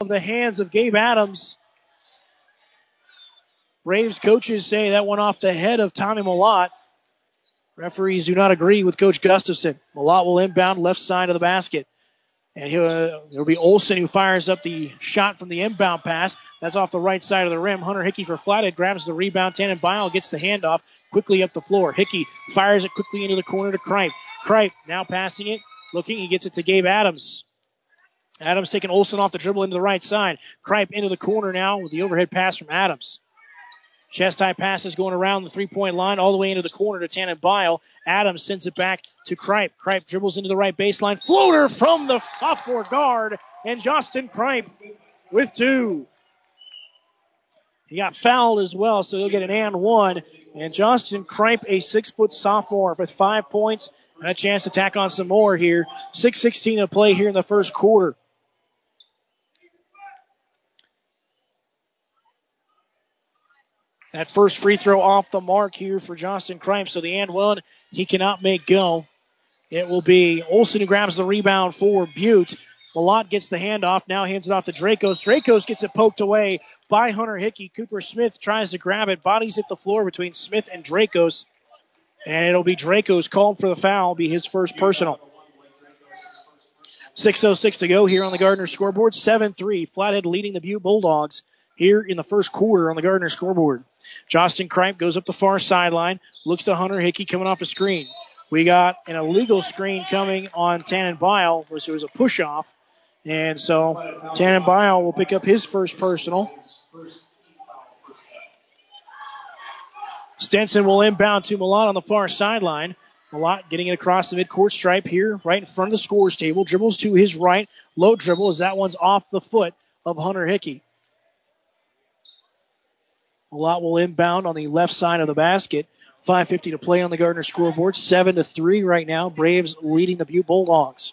of the hands of Gabe Adams. Braves coaches say that went off the head of Tommy Malott. Referees do not agree with Coach Gustafson. Malott will inbound left side of the basket. And uh, it'll be Olson who fires up the shot from the inbound pass. That's off the right side of the rim. Hunter Hickey for Flathead grabs the rebound. Tannen Bile gets the handoff quickly up the floor. Hickey fires it quickly into the corner to Kripe. Kripe now passing it. Looking, he gets it to Gabe Adams. Adams taking Olson off the dribble into the right side. Kripe into the corner now with the overhead pass from Adams. Chest high passes going around the three point line all the way into the corner to Tannen Bile. Adams sends it back to Kripe. Kripe dribbles into the right baseline. Floater from the sophomore guard and Justin Kripe with two. He got fouled as well, so he'll get an and one. And Justin Kripe, a six foot sophomore with five points and a chance to tack on some more here. 6.16 to play here in the first quarter. That first free throw off the mark here for Justin Kripe. So the and one he cannot make go. It will be Olson who grabs the rebound for Butte. Malott gets the handoff. Now hands it off to Dracos. Dracos gets it poked away by Hunter Hickey. Cooper Smith tries to grab it. Bodies hit the floor between Smith and Dracos. And it'll be Dracos called for the foul, be his first personal. 6.06 to go here on the Gardner scoreboard. 7 3. Flathead leading the Butte Bulldogs here in the first quarter on the Gardner scoreboard. Justin Kripe goes up the far sideline, looks to Hunter Hickey coming off a screen. We got an illegal screen coming on Tannen Bile, which was a push off. And so Tannen Bile will pick up his first personal. Stenson will inbound to Malott on the far sideline. Malott getting it across the midcourt stripe here, right in front of the scores table. Dribbles to his right. Low dribble as that one's off the foot of Hunter Hickey. Malott will inbound on the left side of the basket. 5.50 to play on the Gardner scoreboard. 7 to 3 right now. Braves leading the Butte Bulldogs.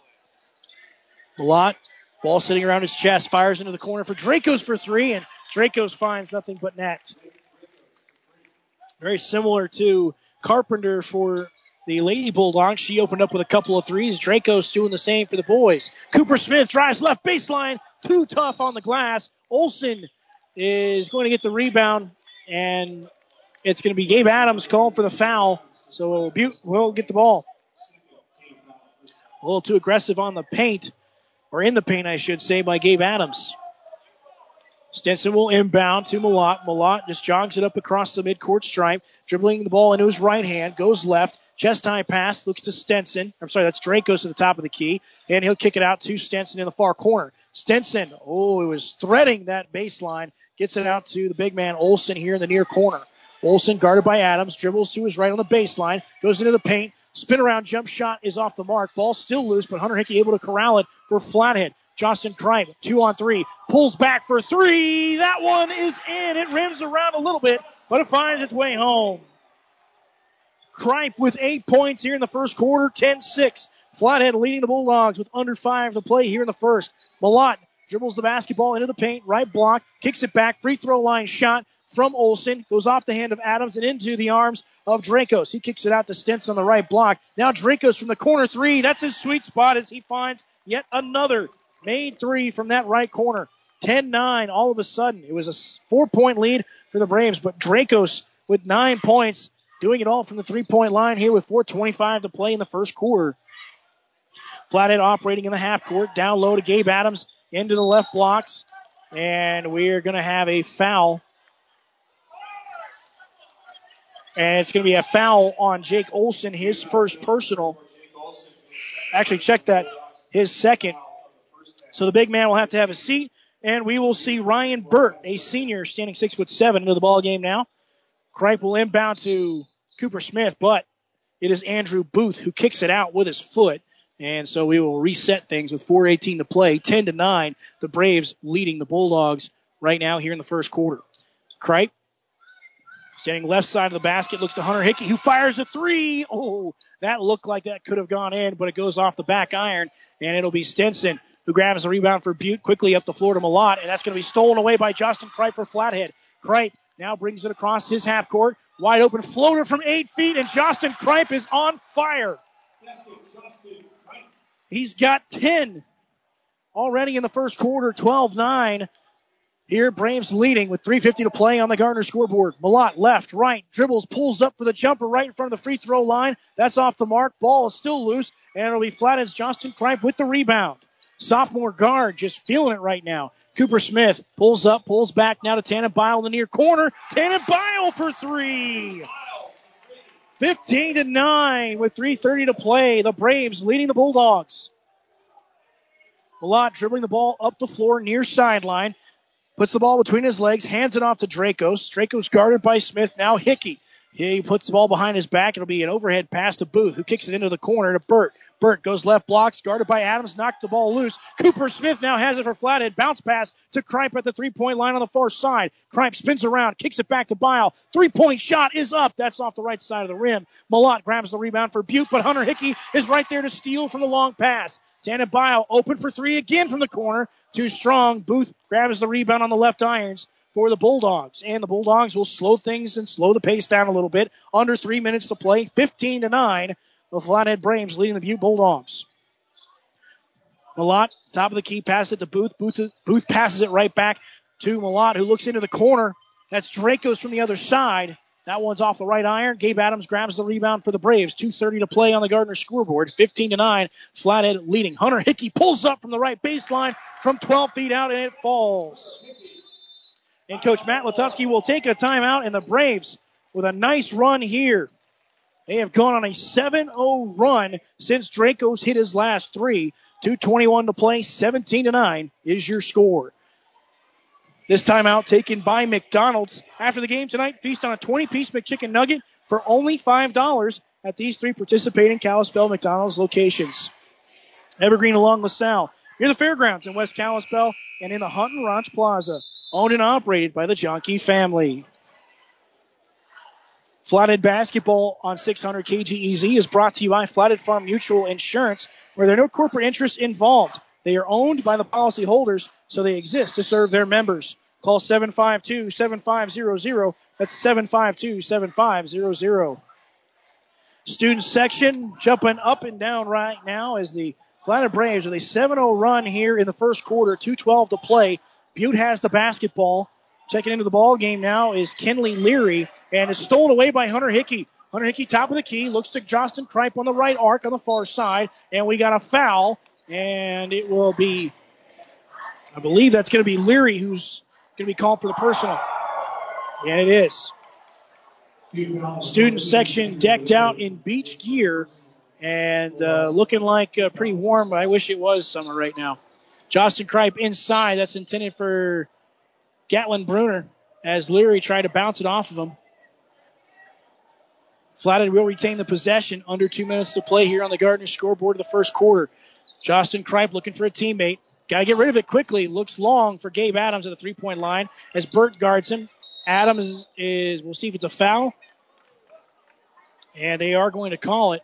Malott, ball sitting around his chest, fires into the corner for Dracos for three, and Dracos finds nothing but net. Very similar to Carpenter for the Lady Bulldogs. She opened up with a couple of threes. Dracos doing the same for the boys. Cooper Smith drives left baseline. Too tough on the glass. Olson is going to get the rebound and it's going to be Gabe Adams called for the foul. So Butte will get the ball. A little too aggressive on the paint, or in the paint, I should say, by Gabe Adams. Stenson will inbound to Malott. Malott just jogs it up across the midcourt stripe, dribbling the ball into his right hand, goes left, chest high pass, looks to Stenson. I'm sorry, that's Drake goes to the top of the key, and he'll kick it out to Stenson in the far corner. Stenson, oh, he was threading that baseline, gets it out to the big man Olson here in the near corner. Olson guarded by Adams, dribbles to his right on the baseline, goes into the paint, spin around jump shot is off the mark. Ball still loose, but Hunter Hickey able to corral it for Flathead. Justin Kripe, two on three, pulls back for three. That one is in. It rims around a little bit, but it finds its way home. Kripe with eight points here in the first quarter, 10-6. Flathead leading the Bulldogs with under five to play here in the first. Malott dribbles the basketball into the paint, right block, kicks it back, free throw line shot, from Olson, goes off the hand of Adams and into the arms of Dracos. He kicks it out to Stentz on the right block. Now Dracos from the corner three. That's his sweet spot as he finds yet another made three from that right corner. 10-9 all of a sudden. It was a four point lead for the Braves, but Dracos with nine points doing it all from the three point line here with 425 to play in the first quarter. Flathead operating in the half court. Down low to Gabe Adams into the left blocks. And we're going to have a foul and it's going to be a foul on Jake Olson, his first personal. Actually, check that, his second. So the big man will have to have a seat, and we will see Ryan Burt, a senior, standing six foot seven, into the ball game now. Kripe will inbound to Cooper Smith, but it is Andrew Booth who kicks it out with his foot. And so we will reset things with 4.18 to play, 10 to 9. The Braves leading the Bulldogs right now here in the first quarter. Kripe Standing left side of the basket, looks to Hunter Hickey, who fires a three. Oh, that looked like that could have gone in, but it goes off the back iron, and it'll be Stenson who grabs the rebound for Butte quickly up the floor to Malott, and that's going to be stolen away by Justin Kripe for Flathead. Kripe now brings it across his half court. Wide open floater from eight feet, and Justin Kripe is on fire. He's got 10. already in the first quarter, 12-9. Here, Braves leading with 3.50 to play on the Gardner scoreboard. Malott left, right, dribbles, pulls up for the jumper right in front of the free throw line. That's off the mark. Ball is still loose, and it'll be flat as Justin Kripe with the rebound. Sophomore guard just feeling it right now. Cooper Smith pulls up, pulls back now to Tannenbile in the near corner. Tannenbile for three. 15 to 9 with 3.30 to play. The Braves leading the Bulldogs. Malott dribbling the ball up the floor near sideline. Puts the ball between his legs, hands it off to Dracos. Dracos guarded by Smith. Now Hickey. He puts the ball behind his back. It'll be an overhead pass to Booth, who kicks it into the corner to Burt. Burt goes left blocks, guarded by Adams, knocked the ball loose. Cooper Smith now has it for flathead. Bounce pass to Kripe at the three point line on the far side. Kripe spins around, kicks it back to Bile. Three point shot is up. That's off the right side of the rim. Malott grabs the rebound for Butte, but Hunter Hickey is right there to steal from the long pass. Tannenbile open for three again from the corner. Too strong. Booth grabs the rebound on the left irons for the Bulldogs. And the Bulldogs will slow things and slow the pace down a little bit. Under three minutes to play. 15 to 9. The Flathead Braves leading the Butte Bulldogs. Malott, top of the key, pass it to Booth. Booth, Booth passes it right back to Malott, who looks into the corner. That's Dracos from the other side. That one's off the right iron. Gabe Adams grabs the rebound for the Braves. 2.30 to play on the Gardner scoreboard. 15 to 9. Flathead leading. Hunter Hickey pulls up from the right baseline from 12 feet out and it falls. And Coach Matt Latusky will take a timeout, and the Braves with a nice run here. They have gone on a 7-0 run since Dracos hit his last three. 2.21 to play, 17 to 9 is your score. This timeout taken by McDonald's. After the game tonight, feast on a 20-piece McChicken nugget for only $5 at these three participating Kalispell McDonald's locations. Evergreen along LaSalle, near the fairgrounds in West Kalispell, and in the Hutton Ranch Plaza owned and operated by the Jonky family. Flathead basketball on 600 KGEZ is brought to you by Flathead Farm Mutual Insurance, where there are no corporate interests involved. They are owned by the policyholders, so they exist to serve their members. Call 752-7500. That's 752-7500. Student section jumping up and down right now as the Flathead Braves with a 7-0 run here in the first quarter, 2.12 to play. Butte has the basketball. Checking into the ball game now is Kenley Leary, and it's stolen away by Hunter Hickey. Hunter Hickey, top of the key, looks to Justin Kripe on the right arc on the far side, and we got a foul, and it will be, I believe that's going to be Leary who's going to be called for the personal. Yeah, it is. Student section decked out in beach gear and uh, looking like uh, pretty warm, but I wish it was summer right now. Justin Kripe inside. That's intended for Gatlin Bruner as Leary tried to bounce it off of him. Flathead will retain the possession. Under two minutes to play here on the Gardner scoreboard of the first quarter. Justin Kripe looking for a teammate. Got to get rid of it quickly. Looks long for Gabe Adams at the three point line as Burt guards him. Adams is, we'll see if it's a foul. And they are going to call it.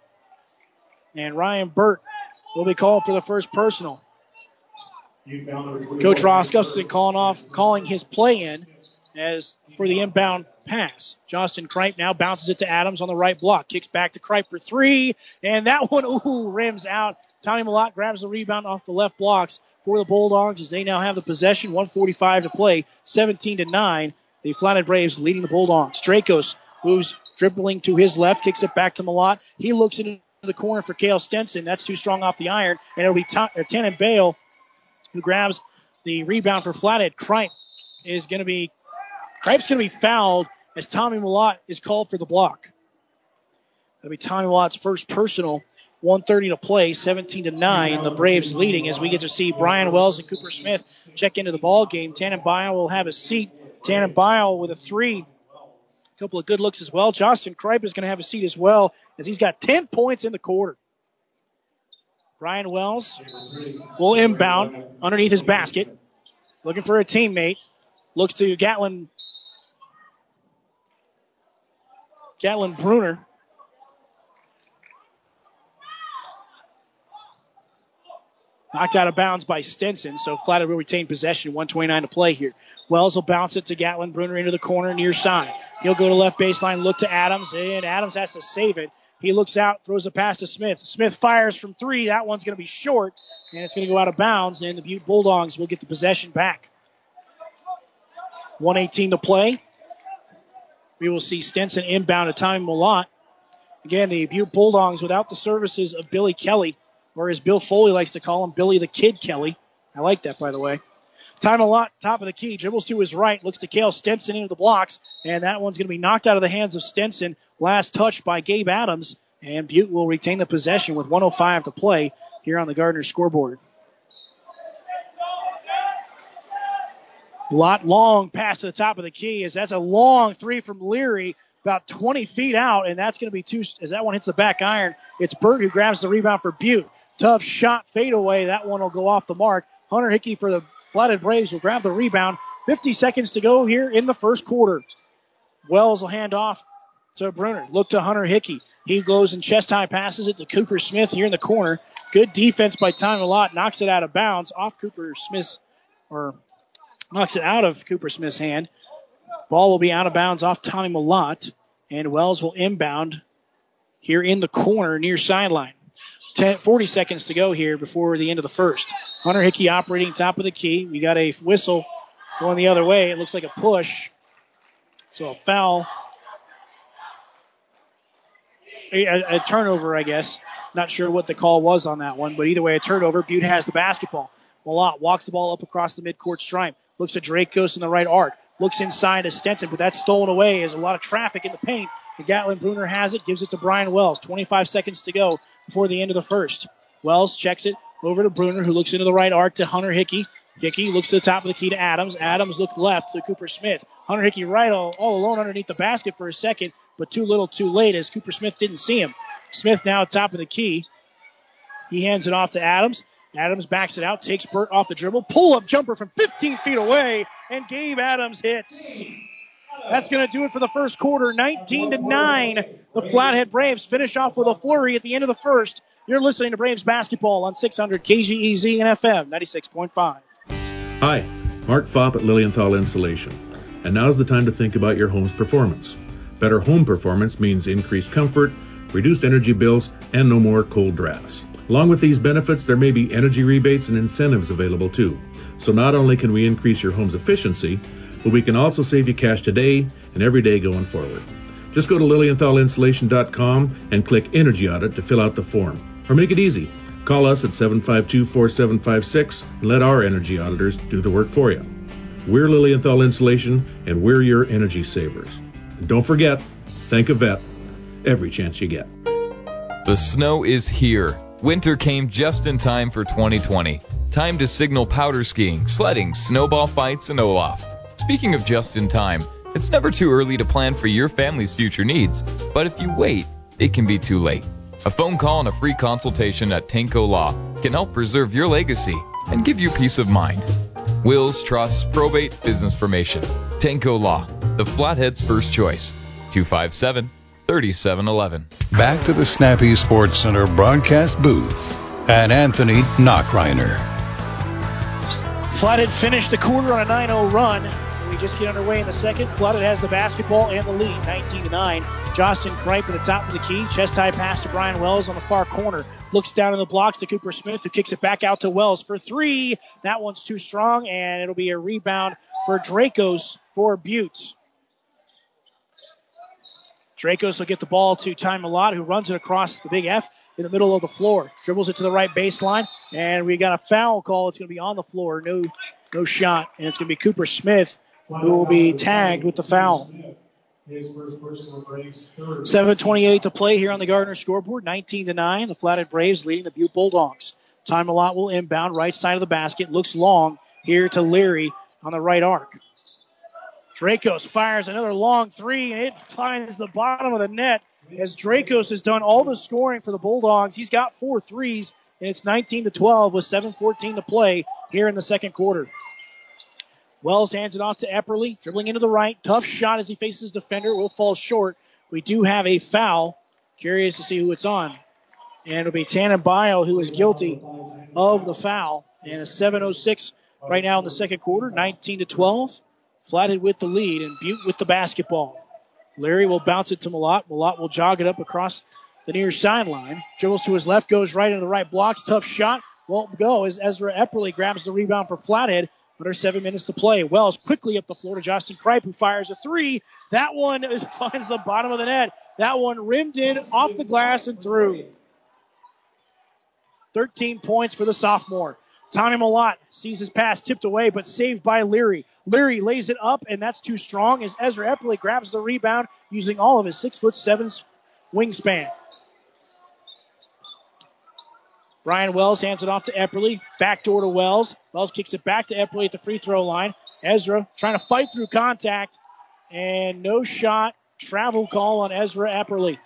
And Ryan Burt will be called for the first personal. Coach Ross Gustafson calling off, calling his play in as for the inbound pass. Justin Kripe now bounces it to Adams on the right block, kicks back to Kripe for three, and that one ooh rims out. Tommy Malott grabs the rebound off the left blocks for the Bulldogs as they now have the possession. 145 to play, 17 to nine. The Flathead Braves leading the Bulldogs. Dracos moves dribbling to his left, kicks it back to Malott. He looks into the corner for Kale Stenson. That's too strong off the iron, and it'll be uh, Tannenbale who grabs the rebound for Flathead. Kripe is going to be, Kripe's going to be fouled as Tommy Malott is called for the block. That'll be Tommy Malott's first personal. 130 to play, 17 to 9. The Braves leading as we get to see Brian Wells and Cooper Smith check into the ball game. Tannenbile will have a seat. Tannenbile with a three. A couple of good looks as well. Justin Kripe is going to have a seat as well as he's got 10 points in the quarter. Brian Wells will inbound underneath his basket, looking for a teammate. Looks to Gatlin. Gatlin Bruner. Knocked out of bounds by Stenson, so Flathead will retain possession. 129 to play here. Wells will bounce it to Gatlin Bruner into the corner near side. He'll go to left baseline, look to Adams, and Adams has to save it He looks out, throws a pass to Smith. Smith fires from three. That one's going to be short, and it's going to go out of bounds, and the Butte Bulldogs will get the possession back. 118 to play. We will see Stenson inbound to Tommy Malott. Again, the Butte Bulldogs without the services of Billy Kelly, or as Bill Foley likes to call him, Billy the Kid Kelly. I like that, by the way. Ty Malott, top of the key, dribbles to his right, looks to Kale Stenson into the blocks, and that one's going to be knocked out of the hands of Stenson. Last touch by Gabe Adams, and Butte will retain the possession with 105 to play here on the Gardner scoreboard. Lot long pass to the top of the key as that's a long three from Leary, about 20 feet out, and that's going to be two. As that one hits the back iron, it's Burt who grabs the rebound for Butte. Tough shot, fade away. That one will go off the mark. Hunter Hickey for the Flathead Braves will grab the rebound. 50 seconds to go here in the first quarter. Wells will hand off to Bruner. Look to Hunter Hickey. He goes and chest high passes it to Cooper Smith here in the corner. Good defense by Ty Malott. Knocks it out of bounds off Cooper Smith's or knocks it out of Cooper Smith's hand. Ball will be out of bounds off Tommy Malott, and Wells will inbound here in the corner near sideline. 10, 40 seconds to go here before the end of the first. Hunter Hickey operating top of the key. We got a whistle going the other way. It looks like a push. So a foul. A, a, turnover, I guess. Not sure what the call was on that one, but either way, a turnover. Butte has the basketball. Malott walks the ball up across the midcourt stripe. Looks at Dracos in the right arc. Looks inside to Stetson, but that's stolen away. There's a lot of traffic in the paint. The Gatlin Bruner has it, gives it to Brian Wells. 25 seconds to go before the end of the first. Wells checks it over to Bruner, who looks into the right arc to Hunter Hickey. Hickey looks to the top of the key to Adams. Adams looked left to Cooper Smith. Hunter Hickey right all, all alone underneath the basket for a second, but too little too late as Cooper Smith didn't see him. Smith now top of the key. He hands it off to Adams. Adams backs it out, takes Burt off the dribble, pull up jumper from 15 feet away, and Gabe Adams hits. That's going to do it for the first quarter. 19 to 9. The Flathead Braves finish off with a flurry at the end of the first. You're listening to Braves basketball on 600 KGEZ and FM 96.5. Hi, Mark Fopp at Lilienthal Insulation. And now's the time to think about your home's performance. Better home performance means increased comfort, reduced energy bills, and no more cold drafts. Along with these benefits, there may be energy rebates and incentives available too. So not only can we increase your home's efficiency, but we can also save you cash today and every day going forward. Just go to lilienthalinsulation.com and click Energy Audit to fill out the form. Or make it easy. Call us at 752 4756 and let our energy auditors do the work for you. We're Lilienthal Insulation and we're your energy savers. And don't forget, thank a vet every chance you get. The snow is here. Winter came just in time for 2020. Time to signal powder skiing, sledding, snowball fights, and Olaf. Speaking of just in time, it's never too early to plan for your family's future needs, but if you wait, it can be too late. A phone call and a free consultation at Tanco Law can help preserve your legacy and give you peace of mind. Wills, trusts, probate, business formation. Tanco Law, the Flathead's first choice. 257 3711. Back to the Snappy Sports Center broadcast booth and Anthony Knockreiner. Flathead finished the quarter on a 9-0 run. Just get underway in the second. Flathead has the basketball and the lead, 19 to 9. Justin Kripe at the top of the key. Chest high pass to Brian Wells on the far corner. Looks down in the blocks to Cooper Smith, who kicks it back out to Wells for three. That one's too strong, and it'll be a rebound for Dracos for Butte. Dracos will get the ball to Ty Malott, who runs it across the big F in the middle of the floor. Dribbles it to the right baseline, and we got a foul call. It's going to be on the floor. No, no shot, and it's going to be Cooper Smith who will be tagged with the foul. 7:28 to play here on the Gardner scoreboard. 19 to 9. The Flathead Braves leading the Butte Bulldogs. Ty Malott will inbound right side of the basket. Looks long here to Leary on the right arc. Dracos fires another long three, and it finds the bottom of the net as Dracos has done all the scoring for the Bulldogs. He's got four threes, and it's 19 to 12 with 7:14 to play here in the second quarter. Wells hands it off to Epperly, dribbling into the right. Tough shot as he faces defender. Will fall short. We do have a foul. Curious to see who it's on. And it'll be Tannen Bio who is guilty of the foul. And a 7.06 right now in the second quarter, 19 to 12. Flathead with the lead and Butte with the basketball. Leary will bounce it to Malott. Malott will jog it up across the near sideline. Dribbles to his left, goes right into the right blocks. Tough shot. Won't go as Ezra Epperly grabs the rebound for Flathead. Under seven minutes to play. Wells quickly up the floor to Justin Kripe, who fires a three. That one finds the bottom of the net. That one rimmed in off the glass and through. 13 points for the sophomore. Tommy Malott sees his pass tipped away, but saved by Leary. Leary lays it up, and that's too strong as Ezra Epperly grabs the rebound using all of his six foot seven wingspan. Brian Wells hands it off to Epperly. Backdoor to Wells. Wells kicks it back to Epperly at the free throw line. Ezra trying to fight through contact. And no shot. Travel call on Ezra Epperly.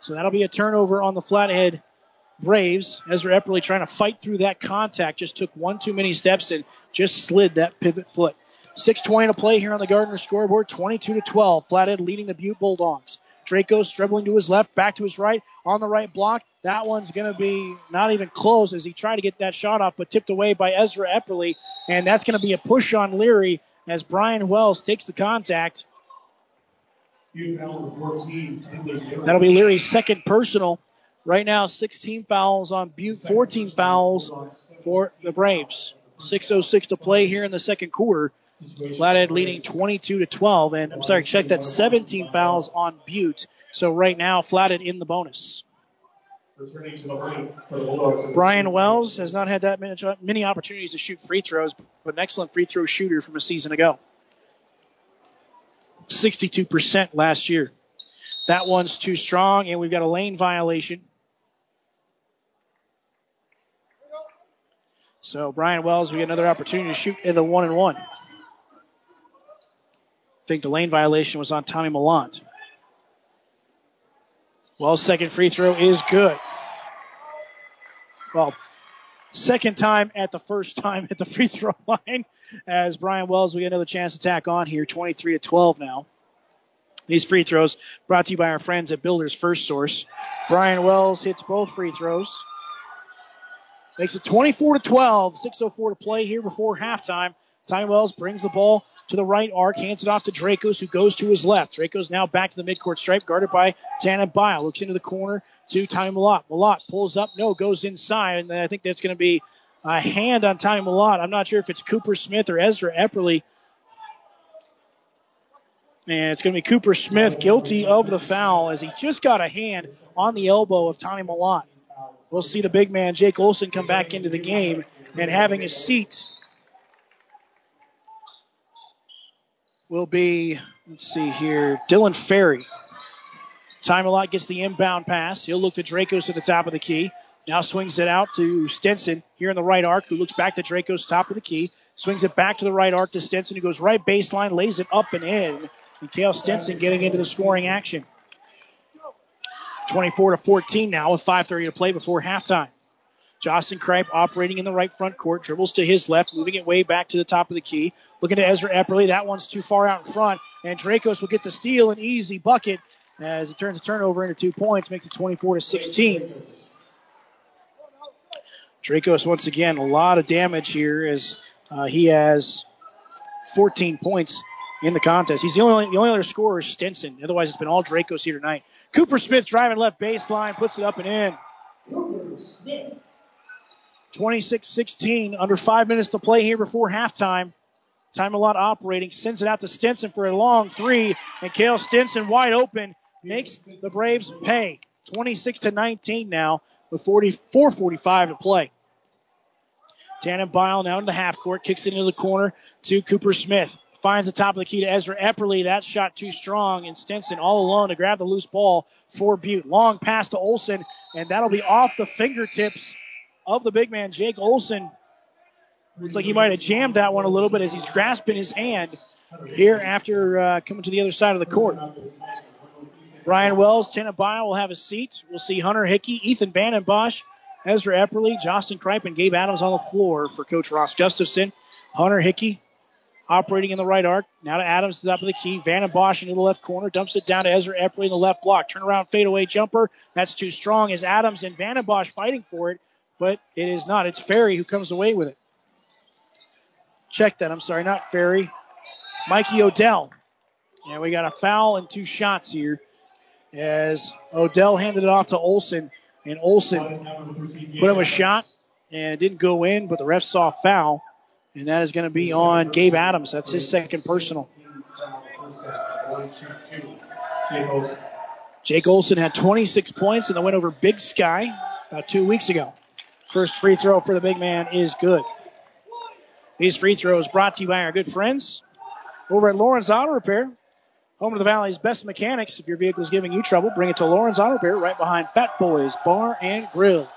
So that'll be a turnover on the Flathead Braves. Ezra Epperly trying to fight through that contact. Just took one too many steps and just slid that pivot foot. 6.20 to play here on the Gardner scoreboard. 22 to 12. Flathead leading the Butte Bulldogs. Draco dribbling to his left, back to his right, on the right block. That one's going to be not even close as he tried to get that shot off, but tipped away by Ezra Epperly. And that's going to be a push on Leary as Brian Wells takes the contact. That'll be Leary's second personal. Right now, 16 fouls on Butte, 14 fouls for the Braves. 6.06 to play here in the second quarter. Flathead leading 22 to 12. And I'm sorry, check that 17 fouls on Butte. So right now, Flathead in the bonus. Brian Wells has not had that many opportunities to shoot free throws, but an excellent free throw shooter from a season ago. 62% last year. That one's too strong, and we've got a lane violation. So Brian Wells, we get another opportunity to shoot in the one and one think the lane violation was on Tommy Malott. Well, second free throw is good. Well, second time at the first time at the free throw line as Brian Wells we get another chance to tack on here 23 to 12 now. These free throws brought to you by our friends at Builders First Source. Brian Wells hits both free throws. Makes it 24 to 12. 6.04 to play here before halftime. Ty Wells brings the ball to the right arc, hands it off to Dracos, who goes to his left. Dracos now back to the midcourt stripe, guarded by Tannen Bile. Looks into the corner to Tommy Malott. Malott pulls up, no, goes inside, and I think that's going to be a hand on Tommy Malott. I'm not sure if it's Cooper Smith or Ezra Epperly. And it's going to be Cooper Smith guilty of the foul as he just got a hand on the elbow of Tommy Malott. We'll see the big man, Jake Olson, come back into the game and having a seat will be, let's see here, Dylan Ferry. Ty Malott gets the inbound pass. He'll look to Dracos at the top of the key. Now swings it out to Stenson here in the right arc, who looks back to Dracos top of the key. Swings it back to the right arc to Stinson, who goes right baseline, lays it up and in. And Kale Stinson getting into the scoring action. 24 to 14 now with 5:30 to play before halftime. Justin Kripe operating in the right front court, dribbles to his left, moving it way back to the top of the key. Looking to Ezra Epperly. That one's too far out in front. And Dracos will get the steal, an easy bucket as it turns a turnover into two points, makes it 24 to 16. Dracos once again a lot of damage here as uh, he has 14 points in the contest. He's the only the only other scorer is Stinson. Otherwise, it's been all Dracos here tonight. Cooper Smith driving left baseline, puts it up and in. 26-16, under five minutes to play here before halftime. Ty Malott operating, sends it out to Stinson for a long three, and Kale Stinson wide open makes the Braves pay. 26 to 19 now with 44 45 to play. Tannenbile now in the half court, kicks it into the corner to Cooper Smith. Finds the top of the key to Ezra Epperly. That shot too strong, and Stinson all alone to grab the loose ball for Butte. Long pass to Olson, and that'll be off the fingertips of the big man, Jake Olson. Looks like he might have jammed that one a little bit as he's grasping his hand here after uh, coming to the other side of the court. Brian Wells, Tannenbile will have a seat. We'll see Hunter Hickey, Ethan Vandenbosch, Ezra Epperly, Justin Kripe, and Gabe Adams on the floor for Coach Ross Gustafson. Hunter Hickey operating in the right arc. Now to Adams to the top of the key. Vandenbosch into the left corner. Dumps it down to Ezra Epperly in the left block. Turn around fadeaway jumper. That's too strong as Adams and Vandenbosch fighting for it but it is not. It's Ferry who comes away with it. Check that. I'm sorry, not Ferry. Mikey Odell. Yeah, we got a foul and two shots here as Odell handed it off to Olson, and Olson put up a shot and it didn't go in, but the ref saw a foul, and that is going to be on Gabe Adams. That's his second personal. Jake Olson had 26 points in the win over Big Sky about two weeks ago. First free throw for the big man is good. These free throws brought to you by our good friends over at Lawrence Auto Repair. Home of the Valley's best mechanics. If your vehicle is giving you trouble, bring it to Lawrence Auto Repair right behind Fat Boys Bar and Grill.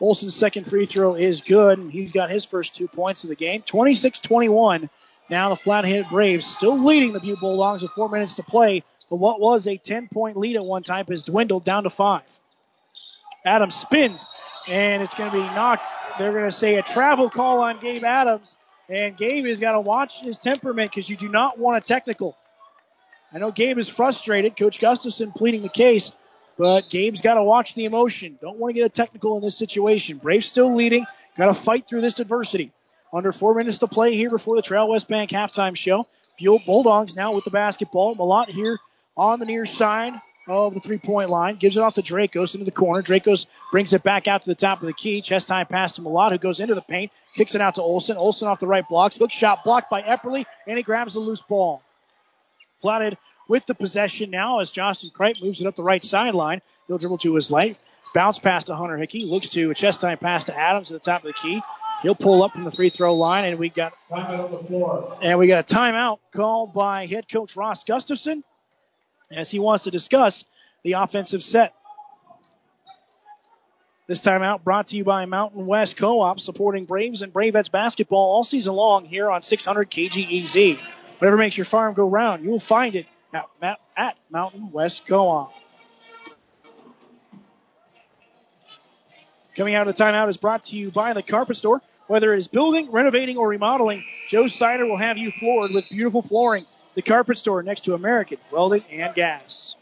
Olson's second free throw is good, and he's got his first two points of the game. 26-21. Now the Flathead Braves still leading the Butte Bulldogs with four minutes to play, but what was a 10-point lead at one time has dwindled down to five. Adams spins, and it's going to be knocked. They're going to say a travel call on Gabe Adams, and Gabe has got to watch his temperament because you do not want a technical. I know Gabe is frustrated. Coach Gustafson pleading the case, but Gabe's got to watch the emotion. Don't want to get a technical in this situation. Braves still leading. Got to fight through this adversity. Under four minutes to play here before the Trail West Bank halftime show. Butte Bulldogs now with the basketball. Malott here on the near side of the three point line. Gives it off to Dracos into the corner. Dracos brings it back out to the top of the key. Chest time pass to Malott, who goes into the paint. Kicks it out to Olson. Olson off the right blocks. Hook shot blocked by Epperly, and he grabs the loose ball. Flathead with the possession now as Justin Kripe moves it up the right sideline. He'll dribble to his left. Bounce pass to Hunter Hickey. Looks to a chest time pass to Adams at the top of the key. He'll pull up from the free throw line, and we got and we got a timeout called by head coach Ross Gustafson as he wants to discuss the offensive set. This timeout brought to you by Mountain West Co-op, supporting Braves and Bravettes basketball all season long here on 600 KGEZ. Whatever makes your farm go round, you'll find it at, at Mountain West Co-op. Coming out of the timeout is brought to you by the Carpet Store. Whether it is building, renovating, or remodeling, Joe Sider will have you floored with beautiful flooring. The Carpet Store next to American Welding and Gas.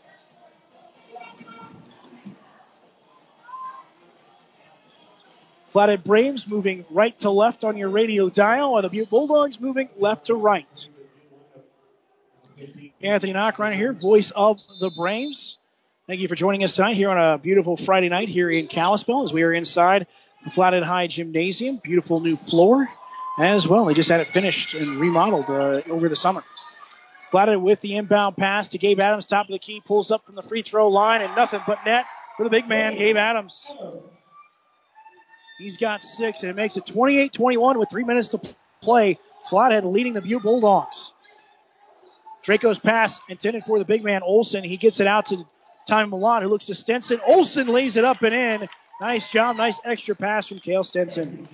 Flathead Braves moving right to left on your radio dial, while the Butte Bulldogs moving left to right. Anthony Knockreiner here, voice of the Braves. Thank you for joining us tonight here on a beautiful Friday night here in Kalispell as we are inside the Flathead High Gymnasium. Beautiful new floor as well. They just had it finished and remodeled uh, over the summer. Flathead with the inbound pass to Gabe Adams, top of the key, pulls up from the free throw line, and nothing but net for the big man, Gabe Adams. He's got six, and it makes it 28 21 with three minutes to play. Flathead leading the Butte Bulldogs. Draco's pass intended for the big man Olson. He gets it out to Tommy Malott, who looks to Stenson. Olson lays it up and in. Nice job. Nice extra pass from Kale Stenson.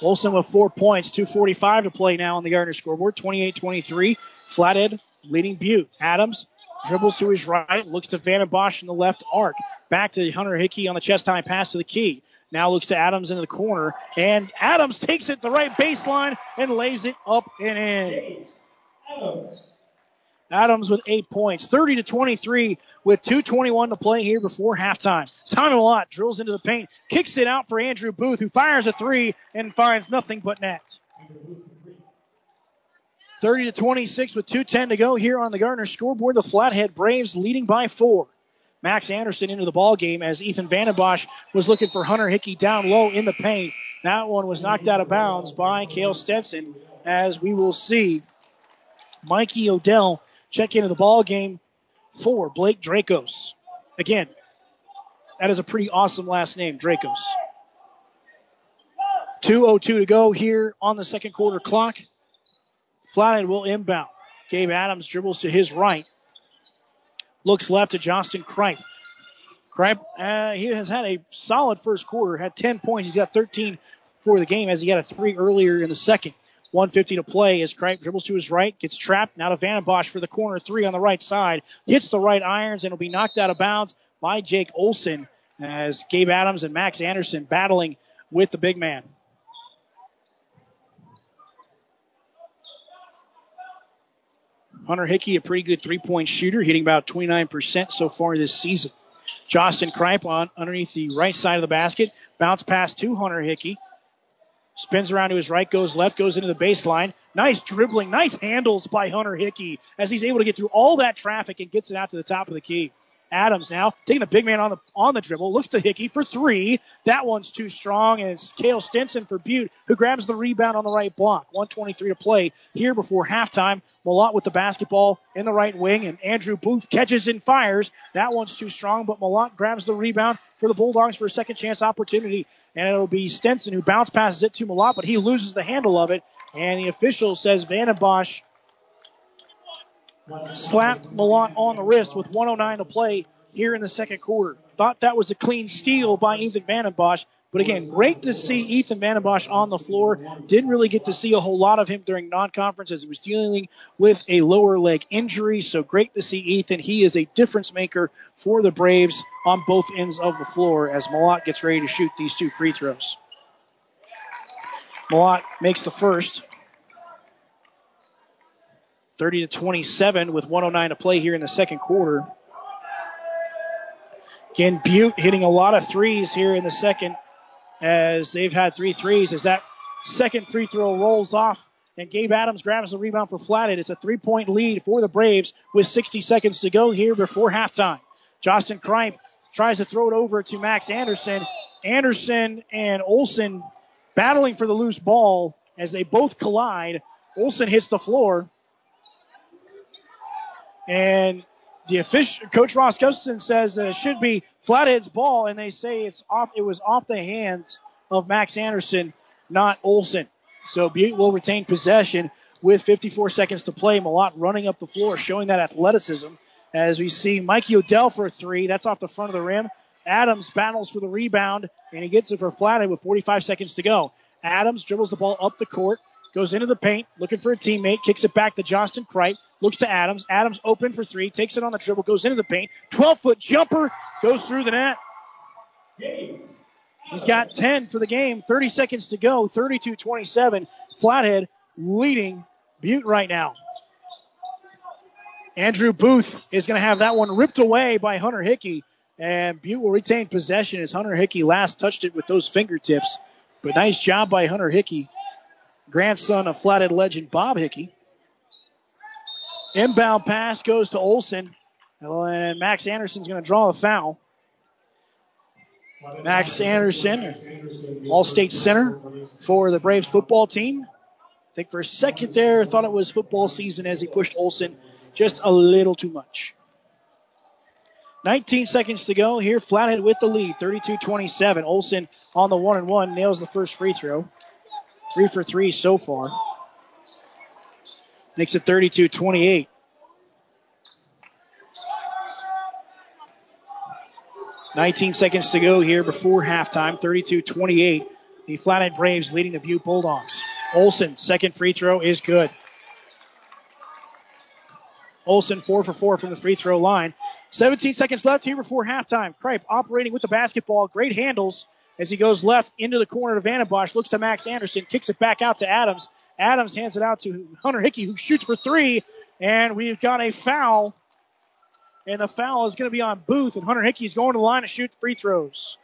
Olson with four points. 2.45 to play now on the Gardner scoreboard. 28-23. Flathead leading Butte. Adams dribbles to his right. Looks to Van Bosch in the left arc. Back to Hunter Hickey on the chest high pass to the key. Now looks to Adams into the corner. And Adams takes it the right baseline and lays it up and in. Adams. Adams with eight points, 30 to 23 with 2:21 to play here before halftime. Tommy Malott drills into the paint, kicks it out for Andrew Booth, who fires a three and finds nothing but net. 30 to 26 with 2:10 to go here on the Gardner scoreboard. The Flathead Braves leading by four. Max Anderson into the ball game as Ethan Vandenbosch was looking for Hunter Hickey down low in the paint. That one was knocked out of bounds by Kale Stetson, as we will see Mikey Odell check into the ball game for Blake Dracos. Again, that is a pretty awesome last name, Dracos. 2.02 to go here on the second quarter clock. Flathead will inbound. Gabe Adams dribbles to his right. Looks left to Justin Kripe. Kripe, uh, he has had a solid first quarter, had 10 points. He's got 13 for the game as he got a three earlier in the second. 150 to play as Kripe dribbles to his right, gets trapped. Now to Vandenbosch for the corner three on the right side. Hits the right irons and will be knocked out of bounds by Jake Olson as Gabe Adams and Max Anderson battling with the big man. Hunter Hickey, a pretty good three point shooter, hitting about 29% so far this season. Justin Kripe on underneath the right side of the basket. Bounce pass to Hunter Hickey. Spins around to his right, goes left, goes into the baseline. Nice dribbling, nice handles by Hunter Hickey as he's able to get through all that traffic and gets it out to the top of the key. Adams now taking the big man on the on the dribble, looks to Hickey for three. That one's too strong, and it's Kale Stinson for Butte who grabs the rebound on the right block. 123 to play here before halftime. Malott with the basketball in the right wing, and Andrew Booth catches and fires. That one's too strong, but Malott grabs the rebound for the Bulldogs for a second chance opportunity, and it'll be Stenson who bounce passes it to Malott, but he loses the handle of it, and the official says Van Bosch slapped Malott on the wrist with 109 to play here in the second quarter. Thought that was a clean steal by Ethan Vandenbosch. But again, great to see Ethan Vandenbosch on the floor. Didn't really get to see a whole lot of him during non-conference as he was dealing with a lower leg injury. So great to see Ethan. He is a difference maker for the Braves on both ends of the floor as Malott gets ready to shoot these two free throws. Malott makes the first. 30 to 27 with 109 to play here in the second quarter. Again, Butte hitting a lot of threes here in the second as they've had three threes as that second free throw rolls off and Gabe Adams grabs the rebound for Flathead. It's a three point lead for the Braves with 60 seconds to go here before halftime. Justin Kripe tries to throw it over to Max Anderson. Anderson and Olson battling for the loose ball as they both collide. Olson hits the floor. And the official, Coach Ross Gustafson says that it should be Flathead's ball, and they say it's off. It was off the hands of Max Anderson, not Olson. So Butte will retain possession with 54 seconds to play. Malott running up the floor, showing that athleticism. As we see Mikey Odell for a three, that's off the front of the rim. Adams battles for the rebound, and he gets it for Flathead with 45 seconds to go. Adams dribbles the ball up the court, goes into the paint, looking for a teammate, kicks it back to Justin Kripe, looks to Adams. Adams open for three, takes it on the dribble, goes into the paint. 12 foot jumper goes through the net. He's got 10 for the game, 30 seconds to go, 32 27. Flathead leading Butte right now. Andrew Booth is going to have that one ripped away by Hunter Hickey, and Butte will retain possession as Hunter Hickey last touched it with those fingertips. But nice job by Hunter Hickey, grandson of Flathead legend Bob Hickey. Inbound pass goes to Olson. And Max Anderson's going to draw a foul. Max Anderson, All State center for the Braves football team. I think for a second there, thought it was football season as he pushed Olson just a little too much. 19 seconds to go here. Flathead with the lead, 32-27. Olson on the one and one nails the first free throw. Three for three so far. Makes it 32 28. Nineteen seconds to go here before halftime. 32-28. The Flathead Braves leading the Butte Bulldogs. Olson, second free throw is good. Olson four for four from the free throw line. 17 seconds left here before halftime. Kripe operating with the basketball. Great handles as he goes left into the corner to Vandenbosch. Looks to Max Anderson. Kicks it back out to Adams. Adams hands it out to Hunter Hickey, who shoots for three. And we've got a foul. And the foul is going to be on Booth. And Hunter Hickey's going to the line to shoot free throws.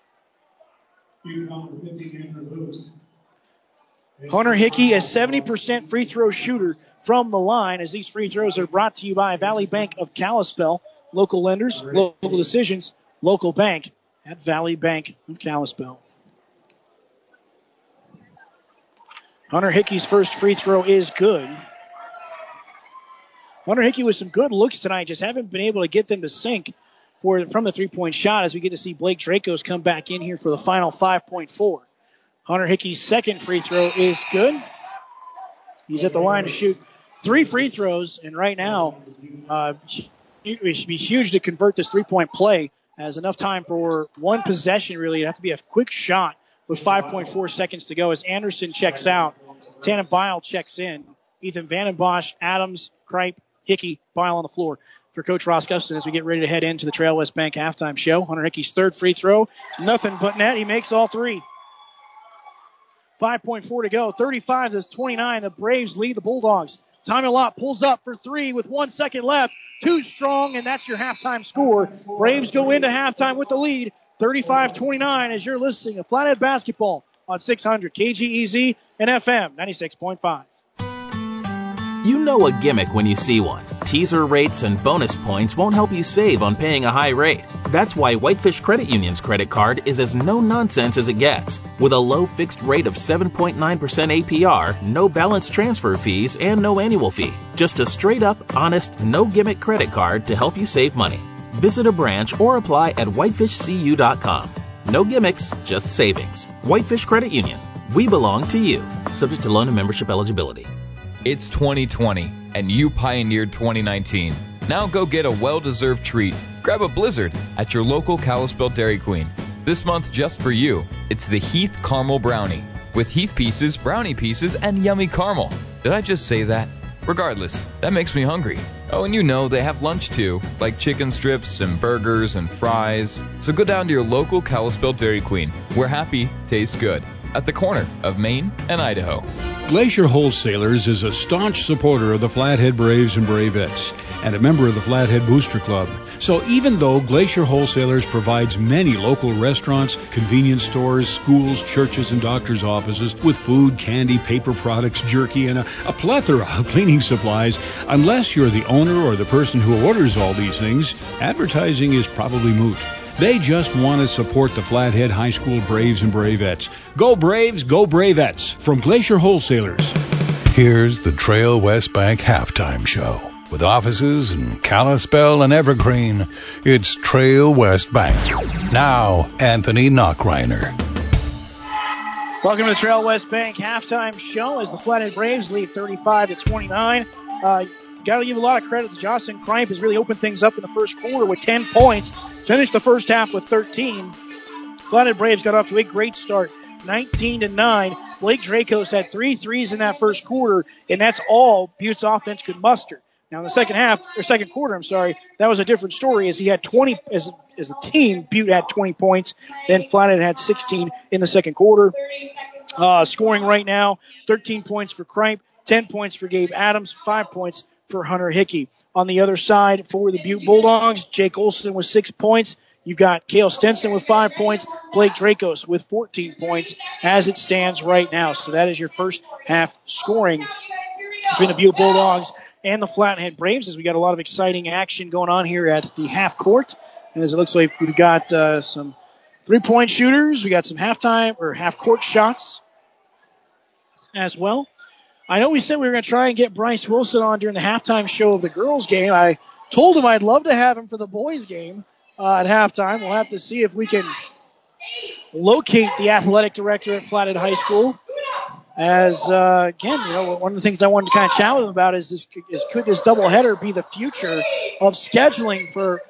Hunter Hickey, a 70% free throw shooter from the line, as these free throws are brought to you by Valley Bank of Kalispell. Local lenders, local decisions, local bank at Valley Bank of Kalispell. Hunter Hickey's first free throw is good. Hunter Hickey with some good looks tonight, just haven't been able to get them to sink for from the three point shot as we get to see Blake Dracos come back in here for the final 5.4. Hunter Hickey's second free throw is good. He's at the line to shoot three free throws, and right now, uh, it should be huge to convert this three point play as enough time for one possession, really. It'd have to be a quick shot with 5.4 seconds to go as Anderson checks out. Tannen Bile checks in. Ethan Van Vandenbosch, Adams, Kripe, Hickey, Bile on the floor for Coach Ross Gustafson as we get ready to head into the Trail West Bank halftime show. Hunter Hickey's third free throw. Nothing but net. He makes all three. 5.4 to go. 35 to 29. The Braves lead the Bulldogs. Tommy Lott pulls up for three with one second left. Too strong, and that's your halftime score. Braves go into halftime with the lead. 35-29 as you're listening to Flathead Basketball on 600 KGEZ and FM 96.5. You know a gimmick when you see one. Teaser rates and bonus points won't help you save on paying a high rate. That's why Whitefish Credit Union's credit card is as no nonsense as it gets. With a low fixed rate of 7.9% APR, no balance transfer fees, and no annual fee. Just a straight up, honest, no gimmick credit card to help you save money. Visit a branch or apply at whitefishcu.com. No gimmicks, just savings. Whitefish Credit Union. We belong to you. Subject to loan and membership eligibility. It's 2020, and you pioneered 2019. Now go get a well deserved treat. Grab a blizzard at your local Kalispell Dairy Queen. This month, just for you, it's the Heath Caramel Brownie. With Heath pieces, brownie pieces, and yummy caramel. Did I just say that? Regardless, that makes me hungry. Oh, and you know they have lunch too, like chicken strips and burgers and fries. So go down to your local Kalispell Dairy Queen, where happy tastes good, at the corner of Main and Idaho. Glacier Wholesalers is a staunch supporter of the Flathead Braves and Bravettes and a member of the Flathead Booster Club. So even though Glacier Wholesalers provides many local restaurants, convenience stores, schools, churches, and doctors' offices with food, candy, paper products, jerky, and a, a plethora of cleaning supplies, unless you're the owner or the person who orders all these things, advertising is probably moot. They just want to support the Flathead High School Braves and Bravettes. Go Braves, go Bravettes from Glacier Wholesalers. Here's the Trail West Bank halftime show. With offices in Kalispell and Evergreen, it's Trail West Bank. Now, Anthony Knockreiner. Welcome to the Trail West Bank halftime show as the Flathead Braves lead 35 to 29. Uh, Got to give a lot of credit to Justin Kripe has really opened things up in the first quarter with 10 points. Finished the first half with 13. Flathead Braves got off to a great start, 19 to 9. Blake Dracos had three threes in that first quarter, and that's all Butte's offense could muster. Now in the second half or second quarter, I'm sorry, that was a different story as he had 20 as as a team. Butte had 20 points, then Flathead had 16 in the second quarter. Uh, scoring right now, 13 points for Kripe, 10 points for Gabe Adams, five points for Hunter Hickey. On the other side for the Butte Bulldogs, Jake Olson with six points. You've got Kale Stenson with five points, Blake Dracos with 14 points as it stands right now. So that is your first half scoring between the Butte Bulldogs and the Flathead Braves as we got a lot of exciting action going on here at the half court. And as it looks like we've got uh, some three point shooters, we got some halftime or half court shots as well. I know we said we were going to try and get Bryce Wilson on during the halftime show of the girls' game. I told him I'd love to have him for the boys' game uh, at halftime. We'll have to see if we can locate the athletic director at Flathead High School. As uh, again, you know, one of the things I wanted to kind of chat with him about is this: is could this doubleheader be the future of scheduling for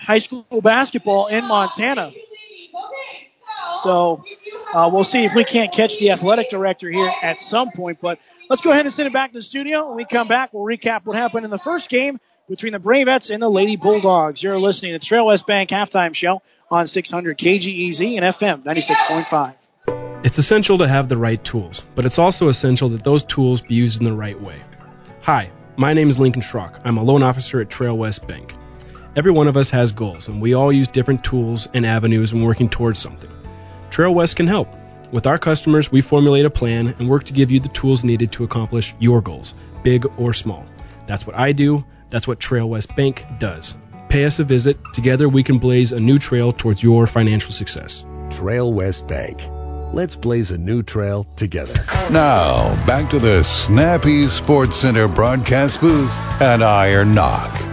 high school basketball in Montana? So uh, we'll see if we can't catch the athletic director here at some point. But let's go ahead and send it back to the studio. When we come back, we'll recap what happened in the first game between the Bravettes and the Lady Bulldogs. You're listening to Trail West Bank halftime show on 600 KGEZ and FM 96.5. It's essential to have the right tools, but it's also essential that those tools be used in the right way. Hi, my name is Lincoln Schrock. I'm a loan officer at Trail West Bank. Every one of us has goals, and we all use different tools and avenues when working towards something. Trail West can help. With our customers, we formulate a plan and work to give you the tools needed to accomplish your goals, big or small. That's what I do. That's what Trail West Bank does. Pay us a visit. Together, we can blaze a new trail towards your financial success. Trail West Bank. Let's blaze a new trail together. Now, back to the Snappy Sports Center broadcast booth and Iron Knock.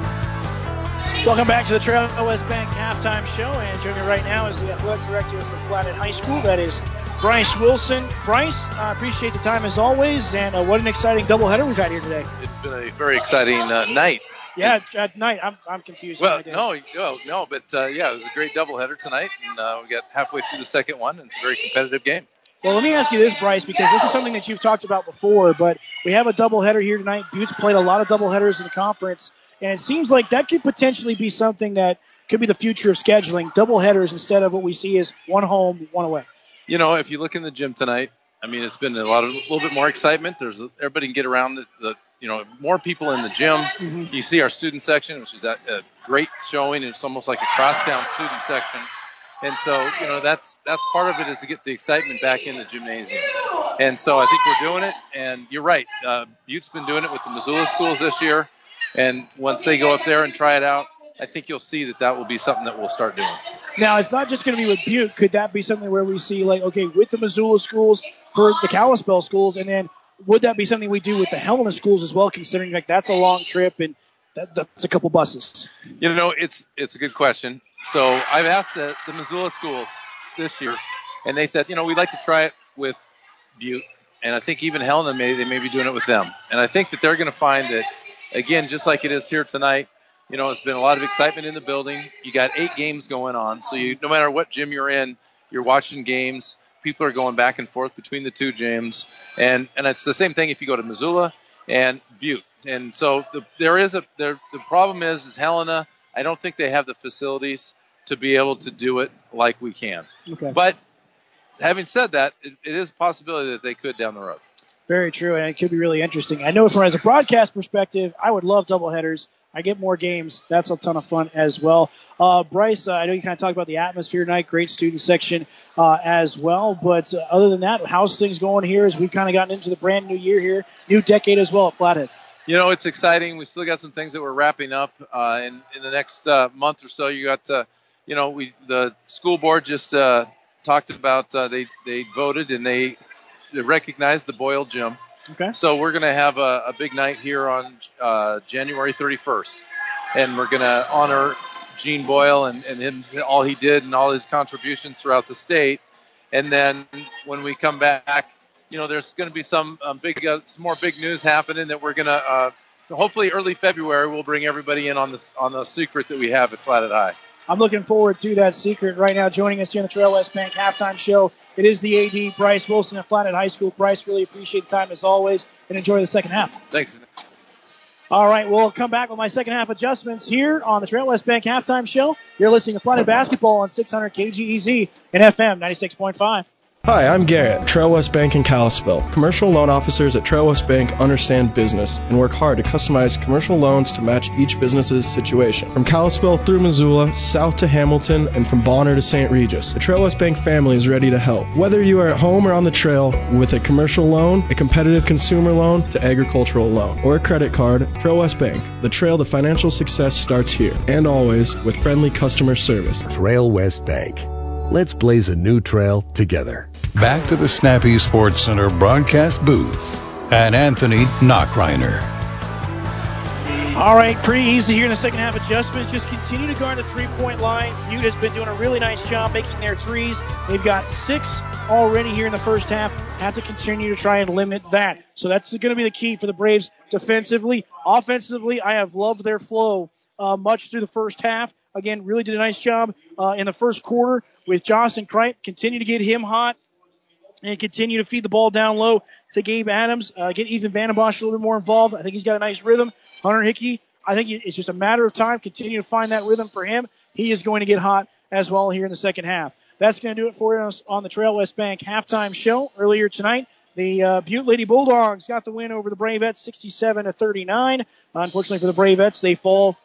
Welcome back to the Trail West Bank halftime show, and joining me right now is the athletic director for Flathead High School. That is Bryce Wilson. Bryce, I uh, appreciate the time as always, and uh, what an exciting doubleheader we've had here today. It's been a very exciting uh, night. Yeah, at night. I'm, I'm confused. Well, no, no, no, but uh, yeah, it was a great doubleheader tonight, and uh, we got halfway through the second one, and it's a very competitive game. Well, let me ask you this, Bryce, because this is something that you've talked about before, but we have a doubleheader here tonight. Butte's played a lot of doubleheaders in the conference, and it seems like that could potentially be something that could be the future of scheduling double headers instead of what we see as one home, one away. You know, if you look in the gym tonight, I mean, it's been a lot of a little bit more excitement. There's everybody can get around the, the you know, more people in the gym. Mm-hmm. You see our student section, which is a, a great showing. It's almost like a crosstown student section. And so, you know, that's that's part of it is to get the excitement back in the gymnasium. And so I think we're doing it. And you're right. Uh, Butte's been doing it with the Missoula schools this year. And once they go up there and try it out, I think you'll see that that will be something that we'll start doing. Now, it's not just going to be with Butte. Could that be something where we see, like, okay, with the Missoula schools for the Kalispell schools, and then would that be something we do with the Helena schools as well, considering like that's a long trip and that, that's a couple buses? You know, it's it's a good question. So I've asked the, the Missoula schools this year, and they said, you know, we'd like to try it with Butte, and I think even Helena may they may be doing it with them, and I think that they're going to find that again, just like it is here tonight. You know, it's been a lot of excitement in the building. You got eight games going on, so you no matter what gym you're in, you're watching games people are going back and forth between the two gyms, and and it's the same thing if you go to Missoula and Butte. And so the, there is a there, the problem is is Helena. I don't think they have the facilities to be able to do it like we can. Okay. But having said that, it, it is a possibility that they could down the road. Very true, and it could be really interesting. I know from as a broadcast perspective, I would love doubleheaders. I get more games. That's a ton of fun as well. Uh, Bryce, uh, I know you kind of talked about the atmosphere tonight, great student section uh, as well. But uh, other than that, how's things going here as we've kind of gotten into the brand new year here, new decade as well at Flathead? You know, it's exciting. We still got some things that we're wrapping up uh, in the next uh, month or so. You got, you know, we the school board just talked about they they voted and they, they recognized the Boyle Gym Okay. So we're going to have a, a, big night here on uh, January 31st, and we're going to honor Gene Boyle and, and him, all he did and all his contributions throughout the state. And then when we come back, you know, there's going to be some um, big, uh, some more big news happening that we're going to, uh, hopefully early February, we'll bring everybody in on this on the secret that we have at Flathead High. I'm looking forward to that secret right now. Joining us here on the Trail West Bank halftime show, it is the AD Bryce Wilson at Flathead High School. Bryce, really appreciate the time as always, and enjoy the second half. Thanks. All right, we'll come back with my second half adjustments here on the Trail West Bank halftime show. You're listening to Flathead basketball on 600 KGEZ and FM 96.5. Hi, I'm Garrett, Trail West Bank in Kalispell. Commercial loan officers at Trail West Bank understand business and work hard to customize commercial loans to match each business's situation. From Kalispell through Missoula, south to Hamilton, and from Bonner to St. Regis, the Trail West Bank family is ready to help. Whether you are at home or on the trail with a commercial loan, a competitive consumer loan to agricultural loan, or a credit card, Trail West Bank, the trail to financial success starts here, and always with friendly customer service. Trail West Bank. Let's blaze a new trail together. Back to the Snappy Sports Center broadcast booth and Anthony Knockreiner. All right, pretty easy here in the second half adjustments. Just continue to guard the three point line. Butte has been doing a really nice job making their threes. They've got six already here in the first half. Have to continue to try and limit that. So that's going to be the key for the Braves defensively. Offensively, I have loved their flow uh, much through the first half. Again, really did a nice job uh, in the first quarter with Justin Kripe. Continue to get him hot and continue to feed the ball down low to Gabe Adams. Uh, get Ethan Vandenbosch a little bit more involved. I think he's got a nice rhythm. Hunter Hickey, I think it's just a matter of time. Continue to find that rhythm for him. He is going to get hot as well here in the second half. That's going to do it for us on the Trail West Bank halftime show earlier tonight. The uh, Butte Lady Bulldogs got the win over the Bravettes, 67 to 39. Unfortunately for the Bravettes, they fall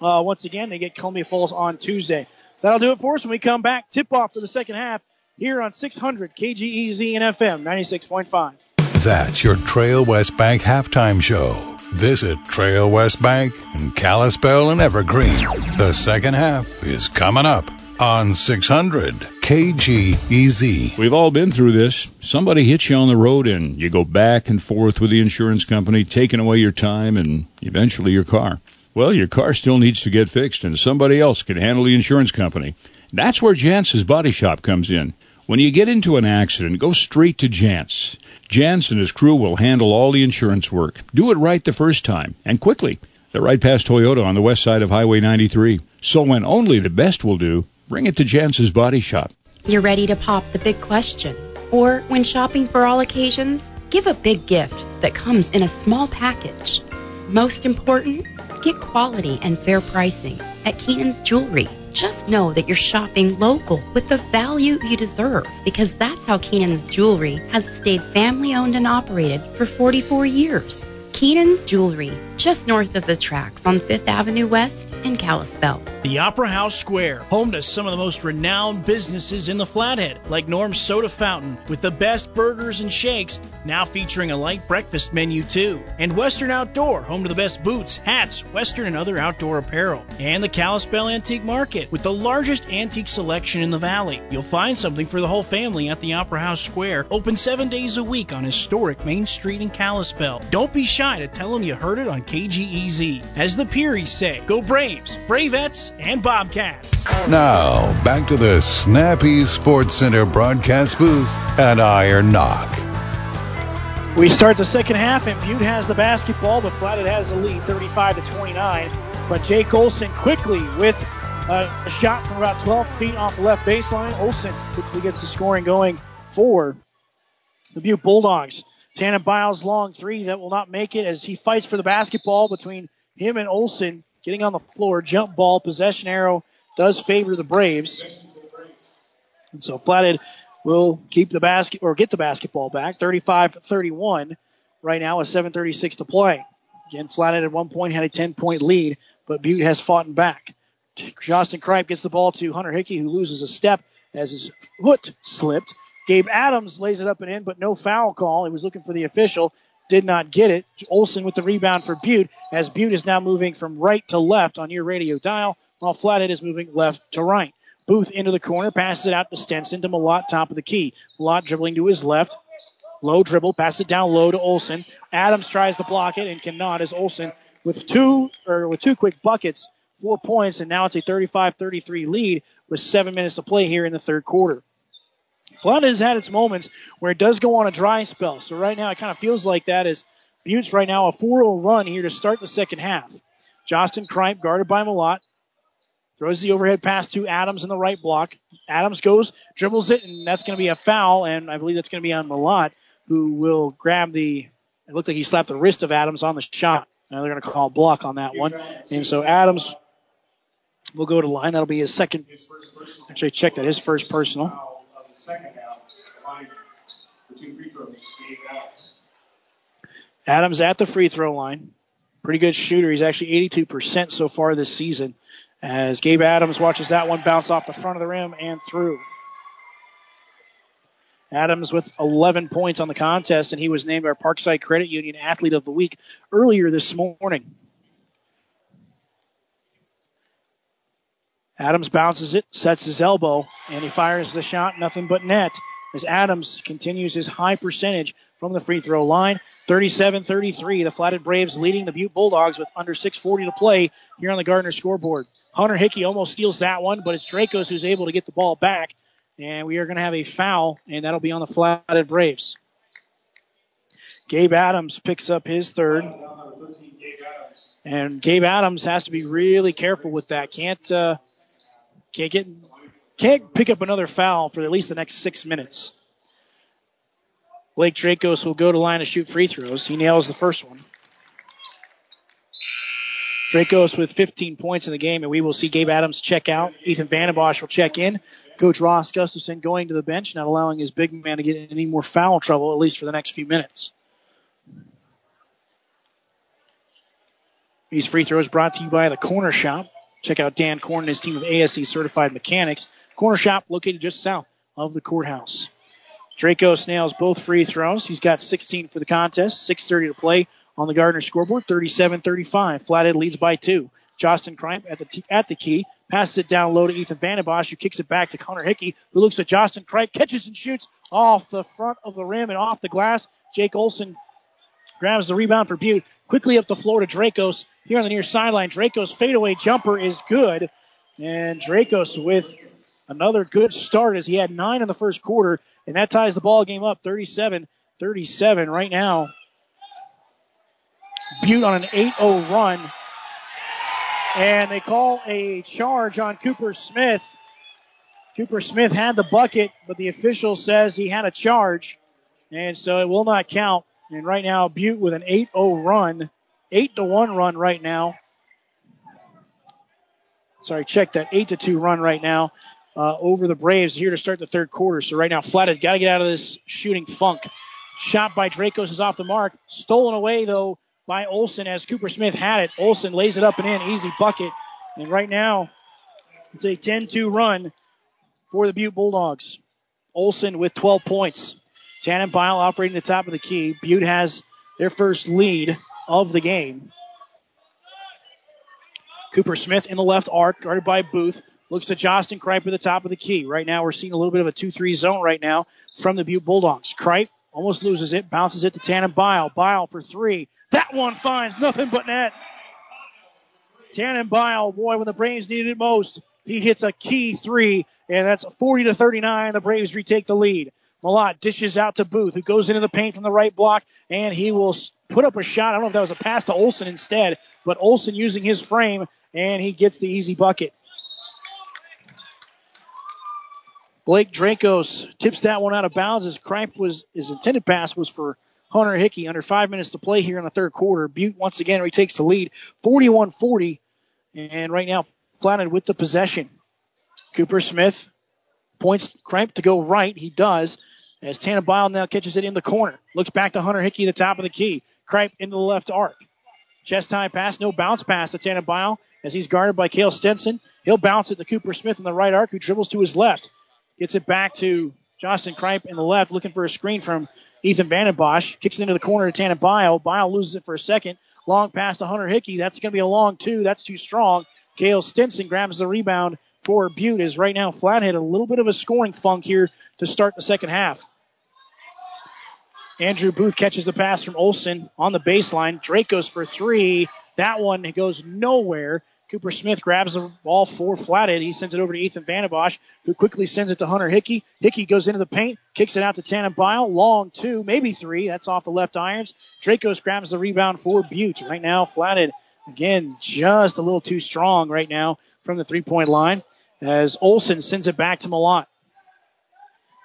uh, once again. They get Columbia Falls on Tuesday. That'll do it for us when we come back. Tip off for the second half here on 600 KGEZ and FM 96.5. That's your Trail West Bank halftime show. Visit Trail West Bank in Kalispell and Evergreen. The second half is coming up on 600 KGEZ. We've all been through this. Somebody hits you on the road and you go back and forth with the insurance company, taking away your time and eventually your car. Well, your car still needs to get fixed and somebody else can handle the insurance company. That's where Jance's Body Shop comes in. When you get into an accident, go straight to Jance. Jance and his crew will handle all the insurance work. Do it right the first time and quickly. They're right past Toyota on the west side of Highway 93. So when only the best will do, bring it to Jance's Body Shop. You're ready to pop the big question. Or when shopping for all occasions, give a big gift that comes in a small package. Most important, get quality and fair pricing at Keenan's Jewelry. Just know that you're shopping local with the value you deserve because that's how Keenan's Jewelry has stayed family owned and operated for 44 years. Keenan's Jewelry, just north of the tracks on 5th Avenue West in Kalispell. The Opera House Square, home to some of the most renowned businesses in the Flathead, like Norm's Soda Fountain, with the best burgers and shakes, now featuring a light breakfast menu too. And Western Outdoor, home to the best boots, hats, Western and other outdoor apparel. And the Kalispell Antique Market, with the largest antique selection in the valley. You'll find something for the whole family at the Opera House Square, open seven days a week on historic Main Street in Kalispell. Don't be shy to tell them you heard it on KGEZ. As the Pearies say, go Braves, Bravettes, and Bobcats. Now, back to the Snappy Sports Center broadcast booth at Iron Knock. We start the second half, and Butte has the basketball, but Flathead has the lead, 35 to 29. But Jake Olson quickly with a shot from about 12 feet off the left baseline. Olson quickly gets the scoring going for the Butte Bulldogs. Tannen Biles long three that will not make it as he fights for the basketball between him and Olson getting on the floor. Jump ball, possession arrow does favor the Braves. And so Flathead will keep the basket or get the basketball back. 35-31 right now with 7.36 to play. Again, Flathead at one point had a 10 point lead, but Butte has fought back. Justin Kripe gets the ball to Hunter Hickey, who loses a step as his foot slipped. Gabe Adams lays it up and in, but no foul call. He was looking for the official did not get it. Olson with the rebound for Butte as Butte is now moving from right to left on your radio dial while Flathead is moving left to right. Booth into the corner, passes it out to Stenson to Malott, top of the key. Malott dribbling to his left. Low dribble, pass it down low to Olson. Adams tries to block it and cannot as Olson with two or with two quick buckets, four points, and now it's a 35-33 lead with seven minutes to play here in the third quarter. Flathead has had its moments where it does go on a dry spell. So right now it kind of feels like that as Butte's right now a 4-0 run here to start the second half. Justin Kripe guarded by Malott. Throws the overhead pass to Adams in the right block. Adams goes, dribbles it, and that's going to be a foul, and I believe that's going to be on Malott, who will grab the. It looked like he slapped the wrist of Adams on the shot. Now they're going to call block on that one, and so Adams will go to line. That'll be his second. Actually, check that his first personal. Adams at the free throw line. Pretty good shooter. He's actually 82% so far this season. As Gabe Adams watches that one bounce off the front of the rim and through. Adams with 11 points on the contest, and he was named our Parkside Credit Union Athlete of the Week earlier this morning. Adams bounces it, sets his elbow, and he fires the shot, nothing but net. As Adams continues his high percentage from the free throw line. 37-33, the Flathead Braves leading the Butte Bulldogs with under 6.40 to play here on the Gardner scoreboard. Hunter Hickey almost steals that one, but it's Dracos who's able to get the ball back. And we are going to have a foul, and that'll be on the Flathead Braves. Gabe Adams picks up his third. And Gabe Adams has to be really careful with that. Can't uh, can't get can't pick up another foul for at least the next six minutes. Blake Dracos will go to line to shoot free throws. He nails the first one. Dracos with 15 points in the game, and we will see Gabe Adams check out. Ethan Vandenbosch will check in. Coach Ross Gustafson going to the bench, not allowing his big man to get in any more foul trouble, at least for the next few minutes. These free throws brought to you by the Corner Shop. Check out Dan Korn and his team of ASE certified mechanics. Corner shop located just south of the courthouse. Dracos nails both free throws. He's got 16 for the contest, 6.30 to play on the Gardner scoreboard, 37-35. Flathead leads by two. Justin Kripe at the, t- at the key, passes it down low to Ethan Vandenbosch, who kicks it back to Connor Hickey, who looks at Justin Kripe, catches and shoots off the front of the rim and off the glass. Jake Olson grabs the rebound for Butte. Quickly up the floor to Dracos here on the near sideline. Dracos fadeaway jumper is good. And Dracos with another good start as he had nine in the first quarter. And that ties the ball game up 37 37 right now. Butte on an 8 0 run. And they call a charge on Cooper Smith. Cooper Smith had the bucket, but the official says he had a charge. And so it will not count. And right now, Butte with an 8 0 run, 8 to 1 run right now. Sorry, check that 8 to 2 run right now uh, over the Braves here to start the third quarter. So right now, Flathead got to get out of this shooting funk. Shot by Dracos is off the mark. Stolen away, though, by Olson as Cooper Smith had it. Olson lays it up and in. Easy bucket. And right now, It's a 10-2 run for the Butte Bulldogs. Olson with 12 points. Tannenbaum operating the top of the key. Butte has their first lead of the game. Cooper Smith in the left arc, guarded by Booth. Looks to Justin Kripe at the top of the key. Right now, we're seeing a little bit of a 2-3 zone right now from the Butte Bulldogs. Kripe almost loses it, bounces it to Tannenbaum. Bile for three. That one finds nothing but net. Tannenbaum, boy, when the Braves needed it most, he hits a key three, and that's 40 to 39. The Braves retake the lead. Malott dishes out to Booth, who goes into the paint from the right block, and he will put up a shot. I don't know if that was a pass to Olson instead, but Olson using his frame, and he gets the easy bucket. Blake Dracos tips that one out of bounds as Kripe was his intended pass was for Hunter Hickey. Under five minutes to play here in the third quarter. Butte once again retakes the lead, 41-40, and right now Flathead with the possession. Cooper Smith points Kripe to go right. He does. As Tannenbaum now catches it in the corner. Looks back to Hunter Hickey, the top of the key. Kripe into the left arc. Chest time pass, no bounce pass to Tannenbaum as he's guarded by Kale Stenson. He'll bounce it to Cooper Smith in the right arc, who dribbles to his left. Gets it back to Justin Kripe in the left, looking for a screen from Ethan Vandenbosch. Kicks it into the corner to Tannenbaum. Bio loses it for a second. Long pass to Hunter Hickey. That's going to be a long two. That's too strong. Kale Stinson grabs the rebound for Butte. Is right now Flathead a little bit of a scoring funk here to start the second half. Andrew Booth catches the pass from Olson on the baseline. Drake goes for three. That one goes nowhere. Cooper Smith grabs the ball for Flathead. He sends it over to Ethan Vandenbosch, who quickly sends it to Hunter Hickey. Hickey goes into the paint, kicks it out to Tannenbaum. Long two, maybe three. That's off the left irons. Dracos grabs the rebound for Butte. Right now, Flathead, again, just a little too strong right now from the three point line as Olson sends it back to Malott.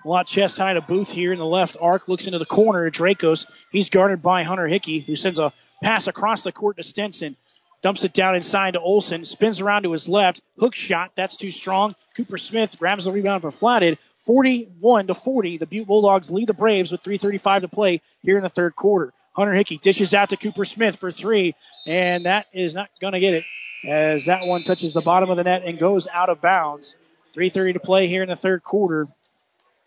Malott chest high to Booth here in the left arc, looks into the corner to Dracos. He's guarded by Hunter Hickey, who sends a pass across the court to Stenson. Dumps it down inside to Olson. Spins around to his left. Hook shot. That's too strong. Cooper Smith grabs the rebound for Flathead. 41 to 40. The Butte Bulldogs lead the Braves with 3:35 to play here in the third quarter. Hunter Hickey dishes out to Cooper Smith for three, and that is not going to get it as that one touches the bottom of the net and goes out of bounds. 3:30 to play here in the third quarter,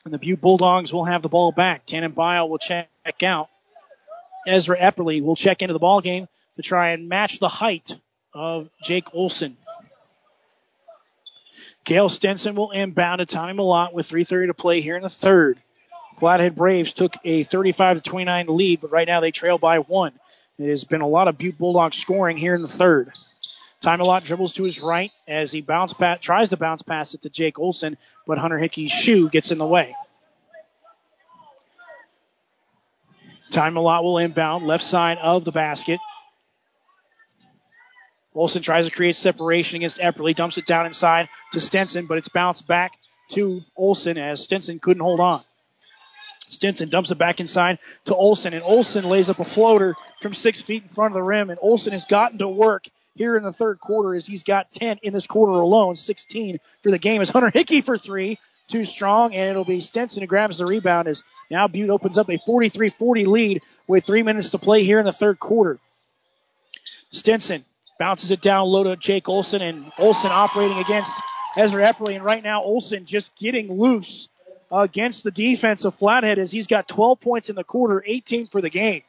and the Butte Bulldogs will have the ball back. Tannenbaum will check out. Ezra Epperly will check into the ball game to try and match the height of Jake Olson. Kale Stenson will inbound to Tommy Malott with 3.30 to play here in the third. Flathead Braves took a 35 to 29 lead, but right now they trail by one. It has been a lot of Butte Bulldogs scoring here in the third. Ty Malott dribbles to his right as he bounce tries to bounce pass it to Jake Olson, but Hunter Hickey's shoe gets in the way. Ty Malott will inbound left side of the basket. Olson tries to create separation against Epperly, dumps it down inside to Stenson, but it's bounced back to Olson as Stenson couldn't hold on. Stinson dumps it back inside to Olson, and Olson lays up a floater from six feet in front of the rim, and Olson has gotten to work here in the third quarter as he's got 10 in this quarter alone, 16 for the game. As Hunter Hickey for three, too strong, and it'll be Stenson who grabs the rebound as now Butte opens up a 43-40 lead with three minutes to play here in the third quarter. Stenson bounces it down low to Jake Olson, and Olson operating against Ezra Epperly, and right now Olson just getting loose against the defense of Flathead as he's got 12 points in the quarter, 18 for the game.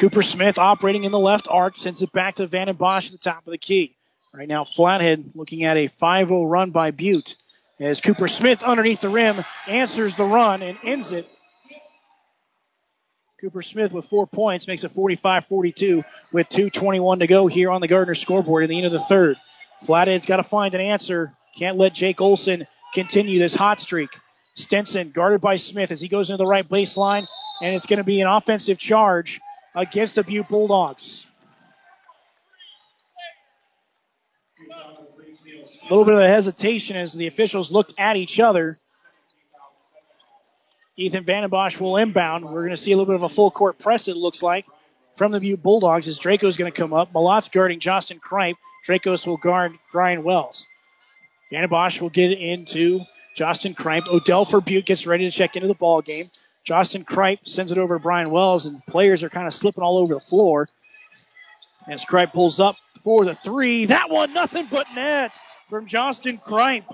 Cooper Smith operating in the left arc, sends it back to Vandenbosch at the top of the key. Right now, Flathead looking at a 5-0 run by Butte as Cooper Smith underneath the rim answers the run and ends it. Cooper Smith with four points makes it 45-42 with 2.21 to go here on the Gardner scoreboard in the end of the third. Flathead's got to find an answer. Can't let Jake Olson continue this hot streak. Stenson guarded by Smith as he goes into the right baseline, and it's going to be an offensive charge against the Butte Bulldogs. A little bit of hesitation as the officials look at each other. Ethan Vandenbosch will inbound. We're going to see a little bit of a full court press, it looks like, from the Butte Bulldogs as Draco's going to come up. Malott's guarding Justin Kripe. Dracos will guard Brian Wells. Vandenbosch will get into Justin Kripe. Odell for Butte gets ready to check into the ball game. Justin Kripe sends it over to Brian Wells, and players are kind of slipping all over the floor. As Kripe pulls up, for the three. That one, nothing but net from Justin Kripe.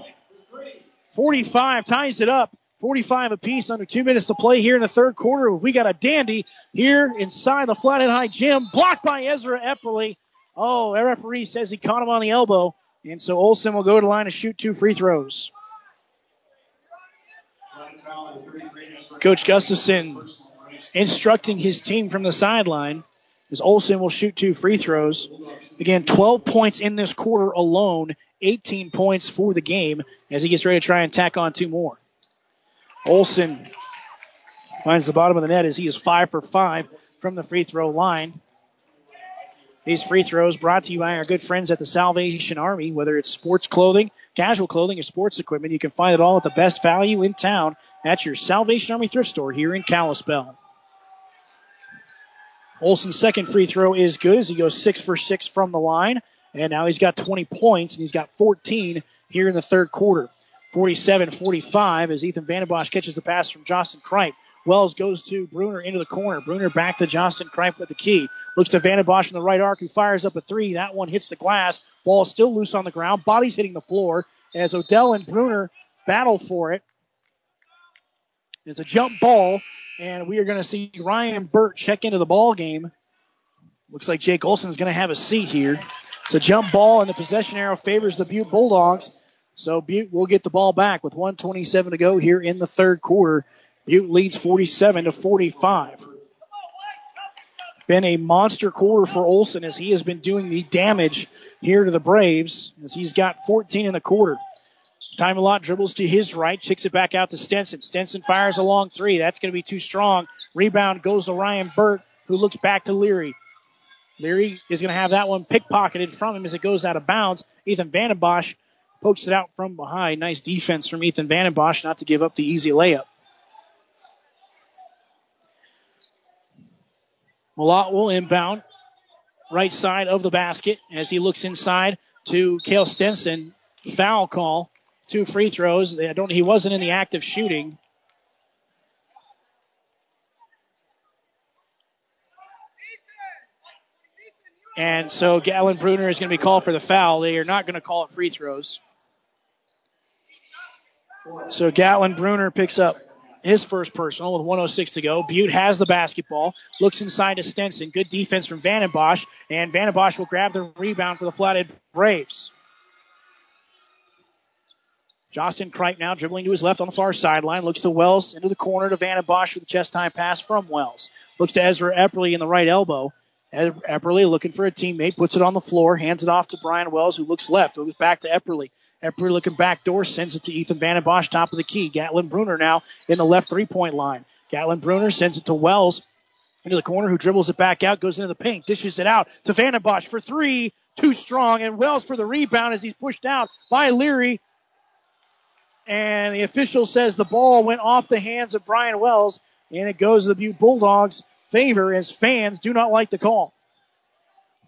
45 ties it up. 45 apiece under two minutes to play here in the third quarter. We got a dandy here inside the Flathead High gym, blocked by Ezra Epperly. Oh, the referee says he caught him on the elbow, and so Olson will go to line to shoot two free throws. Coach Gustafson instructing his team from the sideline as Olson will shoot two free throws. Again, 12 points in this quarter alone, 18 points for the game as he gets ready to try and tack on two more. Olson finds the bottom of the net as he is five for five from the free throw line. These free throws brought to you by our good friends at the Salvation Army. Whether it's sports clothing, casual clothing, or sports equipment, you can find it all at the best value in town at your Salvation Army thrift store here in Kalispell. Olson's second free throw is good as he goes six for six from the line. And now he's got 20 points and he's got 14 here in the third quarter. 47-45 as Ethan Vandenbosch catches the pass from Justin Kripe. Wells goes to Bruner into the corner. Bruner back to Justin Kripe with the key. Looks to Vandenbosch in the right arc who fires up a three. That one hits the glass. Ball still loose on the ground. Body's hitting the floor as Odell and Bruner battle for it. It's a jump ball, and we are going to see Ryan Burt check into the ball game. Looks like Jake Olson is going to have a seat here. It's a jump ball, and the possession arrow favors the Butte Bulldogs. So Butte will get the ball back with 127 to go here in the third quarter. Butte leads 47 to 45. Been a monster quarter for Olson as he has been doing the damage here to the Braves as he's got 14 in the quarter. Ty Malott dribbles to his right, kicks it back out to Stenson. Stenson fires a long three. That's going to be too strong. Rebound goes to Ryan Burt, who looks back to Leary. Leary is going to have that one pickpocketed from him as it goes out of bounds. Ethan Vandenbosch pokes it out from behind. Nice defense from Ethan Vandenbosch not to give up the easy layup. Malott will inbound right side of the basket as he looks inside to Kale Stenson. Foul call. Two free throws. I don't. He wasn't in the act of shooting. And so Galen Bruner is going to be called for the foul. They are not going to call it free throws. So Gatlin Bruner picks up his first personal with 106 to go. Butte has the basketball, looks inside to Stenson. Good defense from Van Vandenbosch, and Van Vandenbosch will grab the rebound for the Flathead Braves. Justin Kripe now dribbling to his left on the far sideline. Looks to Wells into the corner to Vandenbosch with a chest time pass from Wells. Looks to Ezra Epperly in the right elbow. Epperly looking for a teammate, puts it on the floor, hands it off to Brian Wells, who looks left, moves back to Epperly. Epperly looking back door, sends it to Ethan Vandenbosch, top of the key. Gatlin Bruner now in the left three point line. Gatlin Bruner sends it to Wells into the corner, who dribbles it back out, goes into the paint, dishes it out to Vandenbosch for three, too strong, and Wells for the rebound as he's pushed out by Leary. And the official says the ball went off the hands of Brian Wells, and it goes to the Butte Bulldogs' favor as fans do not like the call.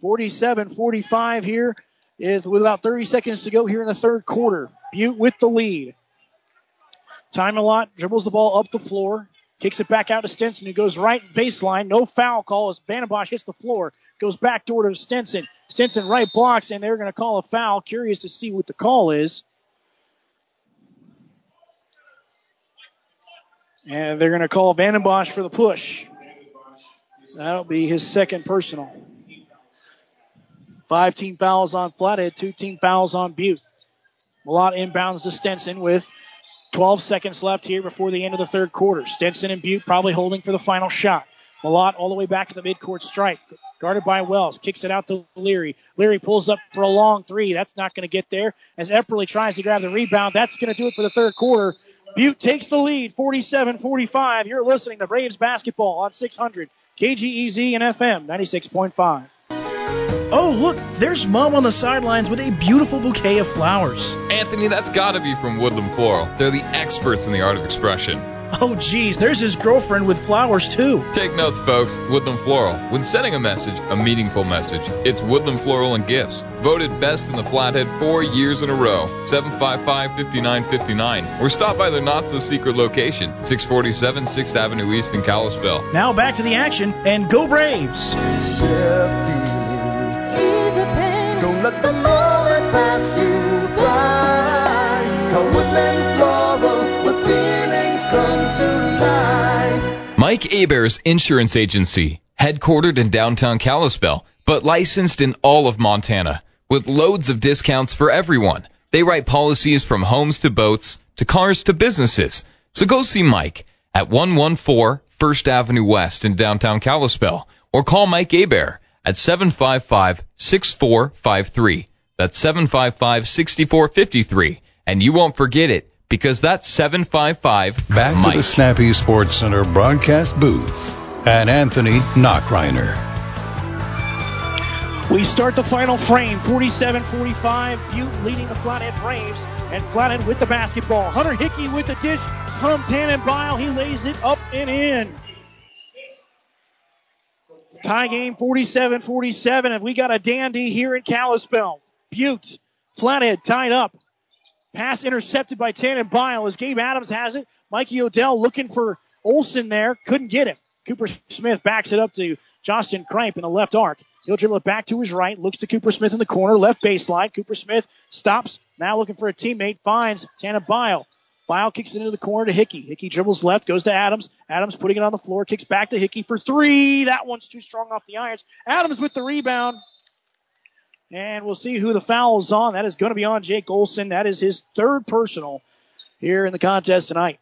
47 45 here with about 30 seconds to go here in the third quarter. Butte with the lead. Ty Malott, dribbles the ball up the floor, kicks it back out to Stenson, who goes right baseline. No foul call as Vandenbosch hits the floor. Goes back door to Stenson. Stenson right blocks, and they're going to call a foul. Curious to see what the call is. And they're going to call Van Vandenbosch for the push. That'll be his second personal. Five team fouls on Flathead, two team fouls on Butte. Malott inbounds to Stenson with 12 seconds left here before the end of the third quarter. Stenson and Butte probably holding for the final shot. Malott all the way back to the midcourt strike. Guarded by Wells. Kicks it out to Leary. Leary pulls up for a long three. That's not going to get there. As Epperly tries to grab the rebound, that's going to do it for the third quarter. Butte takes the lead, 47-45. You're listening to Braves basketball on 600 KGEZ and FM 96.5. Oh, look, there's Mom on the sidelines with a beautiful bouquet of flowers. Anthony, that's gotta be from Woodland Floral. They're the experts in the art of expression. Oh, geez, there's his girlfriend with flowers, too. Take notes, folks. Woodland Floral. When sending a message, a meaningful message, it's Woodland Floral and Gifts. Voted best in the Flathead four years in a row. 755-5959. Or stop by their not-so-secret location, 647 6th Avenue East in Kalispell. Now back to the action, and go Braves! Let the moment pass you by. Call Woodland Mike Abear's Insurance Agency, headquartered in downtown Kalispell, but licensed in all of Montana, with loads of discounts for everyone. They write policies from homes to boats to cars to businesses. So go see Mike at 114 First Avenue West in downtown Kalispell or call Mike Abear at 755-6453. That's 755-6453. And you won't forget it because that's 755 Back Mike. to the Snappy Sports Center broadcast booth and Anthony Knockreiner. We start the final frame, 47-45, Butte leading the Flathead Braves, and Flathead with the basketball. Hunter Hickey with the dish from Tannenbile. He lays it up and in. Tie game 47-47, and we got a dandy here in Kalispell. Butte, Flathead tied up. Pass intercepted by Tannenbile as Gabe Adams has it. Mikey Odell looking for Olson there, couldn't get him. Cooper Smith backs it up to Justin Kripe in the left arc. He'll dribble it back to his right, looks to Cooper Smith in the corner, left baseline. Cooper Smith stops, now looking for a teammate, finds Tannenbile. Bile kicks it into the corner to Hickey. Hickey dribbles left, goes to Adams. Adams putting it on the floor, kicks back to Hickey for three. That one's too strong off the irons. Adams with the rebound. And we'll see who the foul is on. That is going to be on Jake Olson. That is his third personal here in the contest tonight.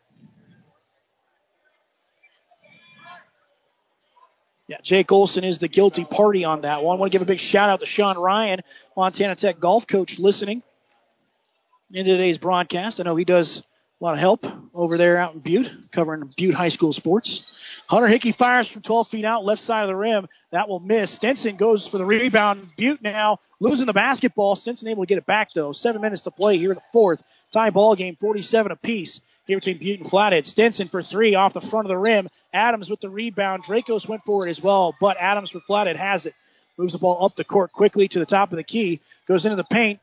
Yeah, Jake Olson is the guilty party on that one. I want to give a big shout out to Sean Ryan, Montana Tech golf coach, listening in today's broadcast. I know he does a lot of help over there out in Butte, covering Butte High School sports. Hunter Hickey fires from 12 feet out, left side of the rim. That will miss. Stinson goes for the rebound. Butte now losing the basketball. Stinson able to get it back though. Seven minutes to play here in the fourth. Tie ball game, 47 apiece here between Butte and Flathead. Stinson for three off the front of the rim. Adams with the rebound. Dracos went for it as well, but Adams for Flathead has it. Moves the ball up the court quickly to the top of the key. Goes into the paint.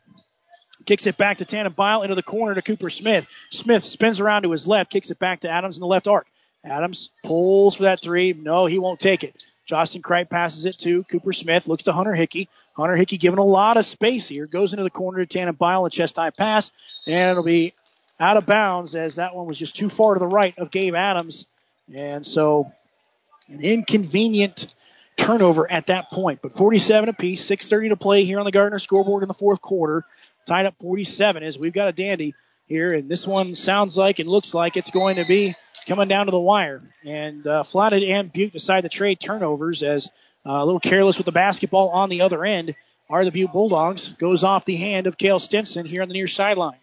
Kicks it back to Tannenbile into the corner to Cooper Smith. Smith spins around to his left, kicks it back to Adams in the left arc. Adams pulls for that three. No, he won't take it. Justin Kripe passes it to Cooper Smith. Looks to Hunter Hickey. Hunter Hickey given a lot of space here. Goes into the corner to Tannenbile, a chest high pass, and it'll be out of bounds as that one was just too far to the right of Gabe Adams. And so an inconvenient turnover at that point. But 47 apiece, 6.30 to play here on the Gardner scoreboard in the fourth quarter. Tied up 47 as we've got a dandy here. And this one sounds like and looks like it's going to be coming down to the wire. And uh, and Butte decide to trade turnovers as uh, a little careless with the basketball on the other end are the Butte Bulldogs. Goes off the hand of Kale Stinson here on the near sideline.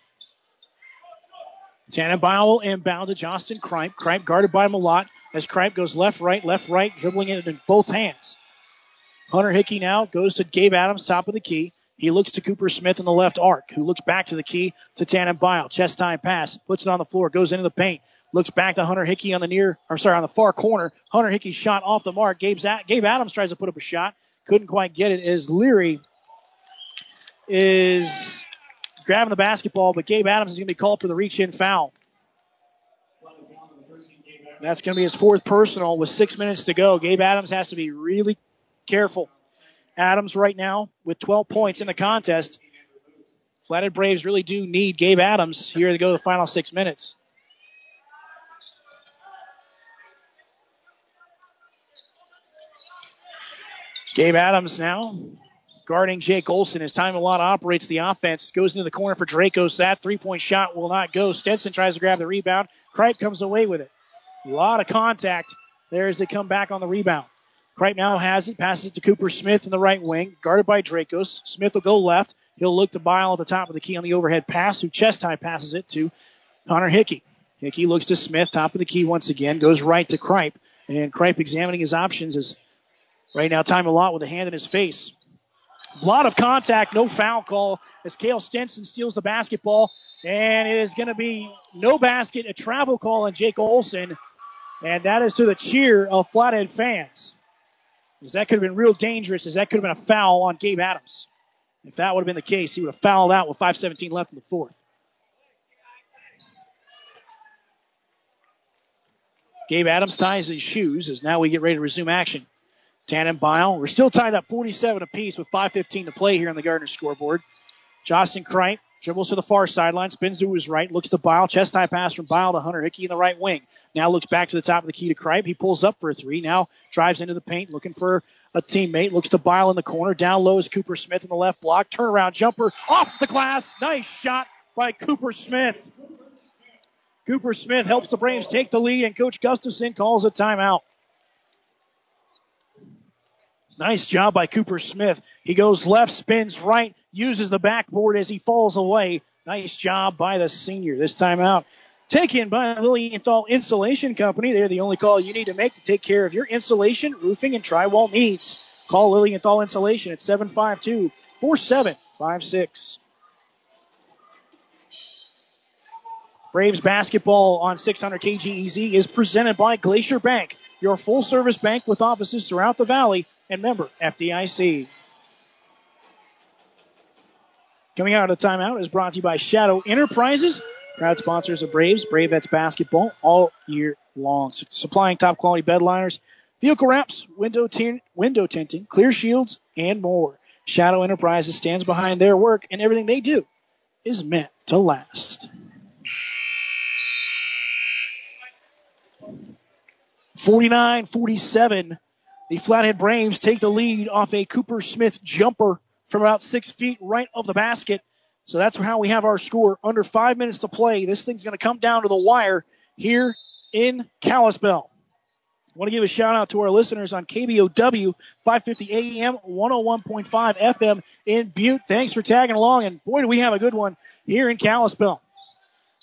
Tannenbaum will inbound to Justin Kripe. Kripe guarded by Malott as Kripe goes left, right, left, right, dribbling it in both hands. Hunter Hickey now goes to Gabe Adams, top of the key. He looks to Cooper Smith in the left arc, who looks back to the key to Tannenbaum. Chest time pass, puts it on the floor, goes into the paint, looks back to Hunter Hickey on the near, or sorry, on the far corner. Hunter Hickey shot off the mark. Gabe's at, Gabe Adams tries to put up a shot, couldn't quite get it as Leary is grabbing the basketball, but Gabe Adams is going to be called for the reach in foul. That's going to be his fourth personal with six minutes to go. Gabe Adams has to be really careful. Adams right now with 12 points in the contest. Flathead Braves really do need Gabe Adams here to go to the final six minutes. Gabe Adams now guarding Jake Olson as Ty Malott operates the offense. Goes into the corner for Dracos. That three point shot will not go. Stenson tries to grab the rebound. Kripe comes away with it. A lot of contact there as they come back on the rebound. Kripe now has it, passes it to Cooper Smith in the right wing, guarded by Dracos. Smith will go left. He'll look to Bile at the top of the key on the overhead pass, who chest high passes it to Hunter Hickey. Hickey looks to Smith, top of the key once again, goes right to Kripe, and Kripe examining his options is right now Ty Malott with a hand in his face. Lot of contact, no foul call as Kale Stenson steals the basketball, and it is going to be no basket, a travel call on Jake Olson, and that is to the cheer of Flathead fans. Because that could have been real dangerous, as that could have been a foul on Gabe Adams. If that would have been the case, he would have fouled out with 5.17 left in the fourth. Gabe Adams ties his shoes as now we get ready to resume action. Tannenbaum. We're still tied up 47 apiece with 5.15 to play here on the Gardner scoreboard. Justin Kripe dribbles to the far sideline, spins to his right, looks to Bile. Chest high pass from Bile to Hunter Hickey in the right wing. Now looks back to the top of the key to Kripe. He pulls up for a three. Now drives into the paint, looking for a teammate. Looks to Bile in the corner. Down low is Cooper Smith in the left block. Turnaround jumper off the glass. Nice shot by Cooper Smith. Cooper Smith helps the Braves take the lead, and Coach Gustafson calls a timeout. Nice job by Cooper Smith. He goes left, spins right, uses the backboard as he falls away. Nice job by the senior. This time out taken by Lilienthal Insulation Company. They're the only call you need to make to take care of your insulation, roofing, and drywall needs. Call Lilienthal Insulation at 752 4756. Braves basketball on 600 KGEZ is presented by Glacier Bank, your full service bank with offices throughout the valley and member FDIC. Coming out of the timeout is brought to you by Shadow Enterprises, proud sponsors of Braves, Bravettes basketball all year long. Supplying top quality bed liners, vehicle wraps, window, window tinting, clear shields, and more. Shadow Enterprises stands behind their work, and everything they do is meant to last. 49 47. The Flathead Braves take the lead off a Cooper Smith jumper from about six feet right of the basket. So that's how we have our score. Under five minutes to play. This thing's going to come down to the wire here in Kalispell. I want to give a shout out to our listeners on KBOW 550 AM 101.5 FM in Butte. Thanks for tagging along. And boy, do we have a good one here in Kalispell.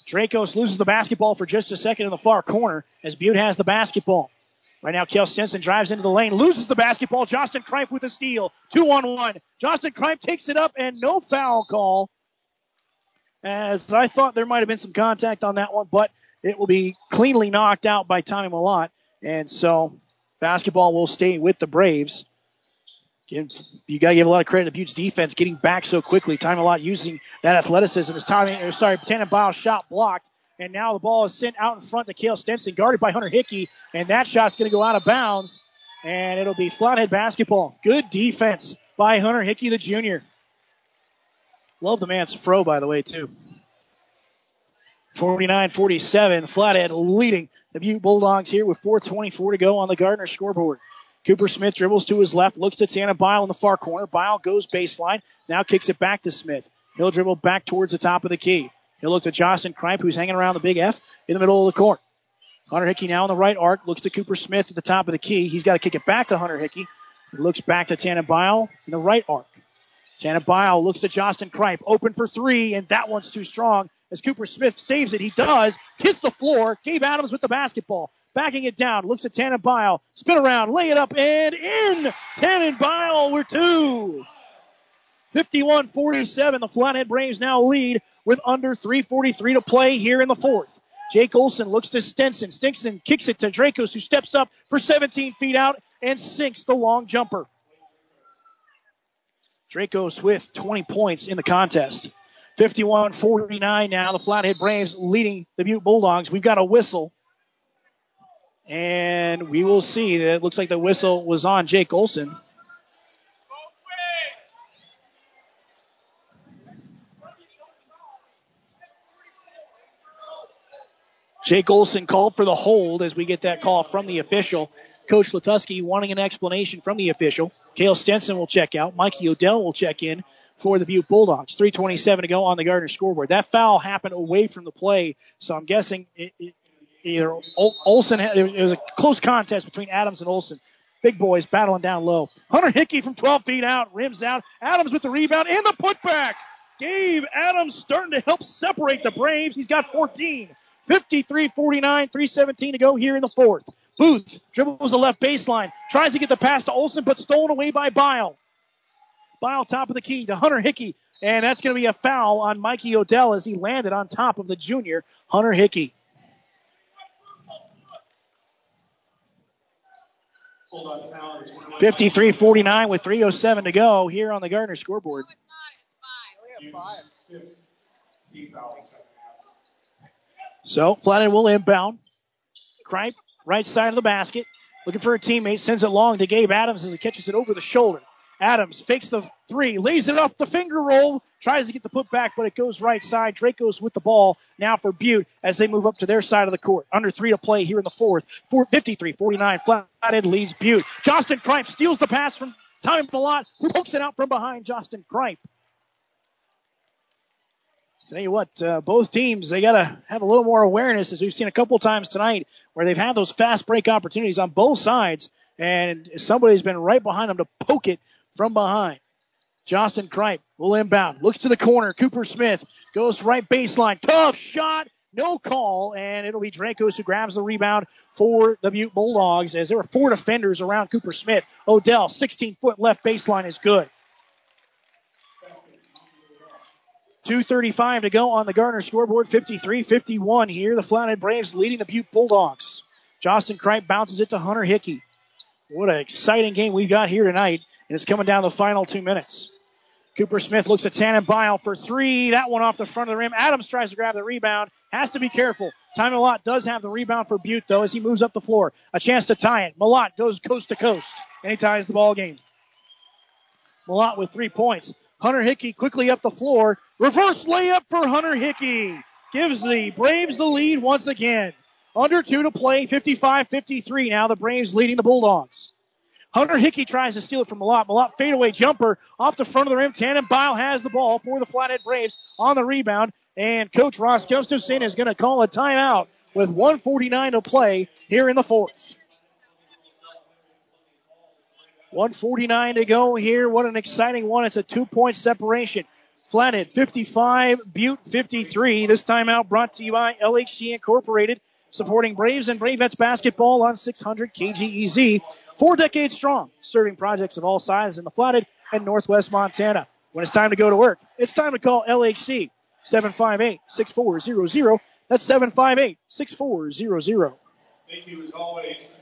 Dracos loses the basketball for just a second in the far corner as Butte has the basketball. Right now, Kale Stenson drives into the lane, loses the basketball. Justin Kripe with a steal. Two on one. Justin Kripe takes it up and no foul call. As I thought there might have been some contact on that one, but it will be cleanly knocked out by Tommy Malott. And so basketball will stay with the Braves. You got to give a lot of credit to Butte's defense getting back so quickly. Ty Malott using that athleticism. As Tommy, or sorry, Tannenbaum shot blocked. And now the ball is sent out in front to Kale Stenson, guarded by Hunter Hickey. And that shot's going to go out of bounds. And it'll be flathead basketball. Good defense by Hunter Hickey, the junior. Love the man's fro, by the way, too. 49-47, Flathead leading the Butte Bulldogs here with 4.24 to go on the Gardner scoreboard. Cooper Smith dribbles to his left, looks to Tannenbaum in the far corner. Bile goes baseline, now kicks it back to Smith. He'll dribble back towards the top of the key. He'll look to Justin Kripe, who's hanging around the big F in the middle of the court. Hunter Hickey now on the right arc, looks to Cooper Smith at the top of the key. He's got to kick it back to Hunter Hickey. He looks back to Tannenbaum in the right arc. Tannenbaum looks to Justin Kripe, open for three, and that one's too strong. As Cooper Smith saves it, he does. Kiss the floor. Gabe Adams with the basketball. Backing it down. Looks at Tannenbaum. Spin around. Lay it up and in. Tannenbaum. We're two. 51-47. The Flathead Braves now lead with under 3.43 to play here in the fourth. Jake Olson looks to Stenson. Stenson kicks it to Dracos, who steps up for 17 feet out and sinks the long jumper. Dracos with 20 points in the contest. 51-49 now. The Flathead Braves leading the Butte Bulldogs. We've got a whistle. And we will see it looks like the whistle was on Jake Olson. Jake Olson called for the hold as we get that call from the official. Coach Latuski wanting an explanation from the official. Kale Stenson will check out. Mikey Odell will check in for the Butte Bulldogs. 327 to go on the Gardner scoreboard. That foul happened away from the play, so I'm guessing it, it, either Olson, it was a close contest between Adams and Olson. Big boys battling down low. Hunter Hickey from 12 feet out, rims out. Adams with the rebound and the putback. Gabe Adams starting to help separate the Braves. He's got 14. 53 49, 317 to go here in the fourth. Booth dribbles the left baseline, tries to get the pass to Olson, but stolen away by Bile. Bile top of the key to Hunter Hickey, and that's going to be a foul on Mikey Odell as he landed on top of the junior Hunter Hickey. Fifty-three forty-nine with 307 to go here on the Gardner scoreboard. So Flathead will inbound. Kripe, right side of the basket. Looking for a teammate, sends it long to Gabe Adams as he catches it over the shoulder. Adams fakes the three, lays it up the finger roll, tries to get the putback, but it goes right side. Dracos with the ball now for Butte as they move up to their side of the court. Under three to play here in the fourth. 53 49. Flathead leads Butte. Justin Kripe steals the pass from Ty Malott, who pokes it out from behind Justin Kripe. Tell you what, uh, both teams, they got to have a little more awareness as we've seen a couple times tonight where they've had those fast break opportunities on both sides and somebody's been right behind them to poke it from behind. Justin Kripe will inbound, looks to the corner. Cooper Smith goes right baseline. Tough shot, no call, and it'll be Dracos who grabs the rebound for the Butte Bulldogs as there were four defenders around Cooper Smith. Odell, 16 foot left baseline is good. 2.35 to go on the Gardner scoreboard. 53 51 here. The Flathead Braves leading the Butte Bulldogs. Justin Kripe bounces it to Hunter Hickey. What an exciting game we've got here tonight, and it's coming down the final two minutes. Cooper Smith looks at Tannenbaum for three. That one off the front of the rim. Adams tries to grab the rebound. Has to be careful. Ty Malott does have the rebound for Butte, though, as he moves up the floor. A chance to tie it. Malott goes coast to coast, and he ties the ball game. Malott with three points. Hunter Hickey quickly up the floor. Reverse layup for Hunter Hickey. Gives the Braves the lead once again. Under two to play, 55-53 now. The Braves leading the Bulldogs. Hunter Hickey tries to steal it from Malott. Malott fadeaway jumper off the front of the rim. Tannenbaum has the ball for the Flathead Braves on the rebound. And Coach Ross Gustafson is going to call a timeout with 149 to play here in the fourth. 149 to go here. What an exciting one. It's a two point separation. Flathead 55, Butte 53. This timeout brought to you by LHC Incorporated, supporting Braves and Bravettes basketball on 600 KGEZ. Four decades strong, serving projects of all sizes in the Flathead and Northwest Montana. When it's time to go to work, it's time to call LHC 758 6400. That's 758 6400. Thank you as always.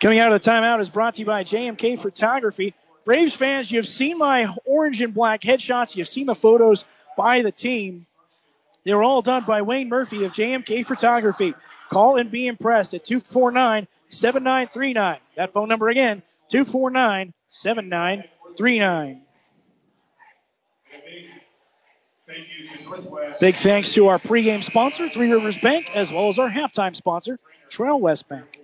Coming out of the timeout is brought to you by JMK Photography. Braves fans, you've seen my orange and black headshots. You've seen the photos by the team. They were all done by Wayne Murphy of JMK Photography. Call and be impressed at 249 7939. That phone number again, 249 7939. Big thanks to our pregame sponsor, Three Rivers Bank, as well as our halftime sponsor, Trail West Bank.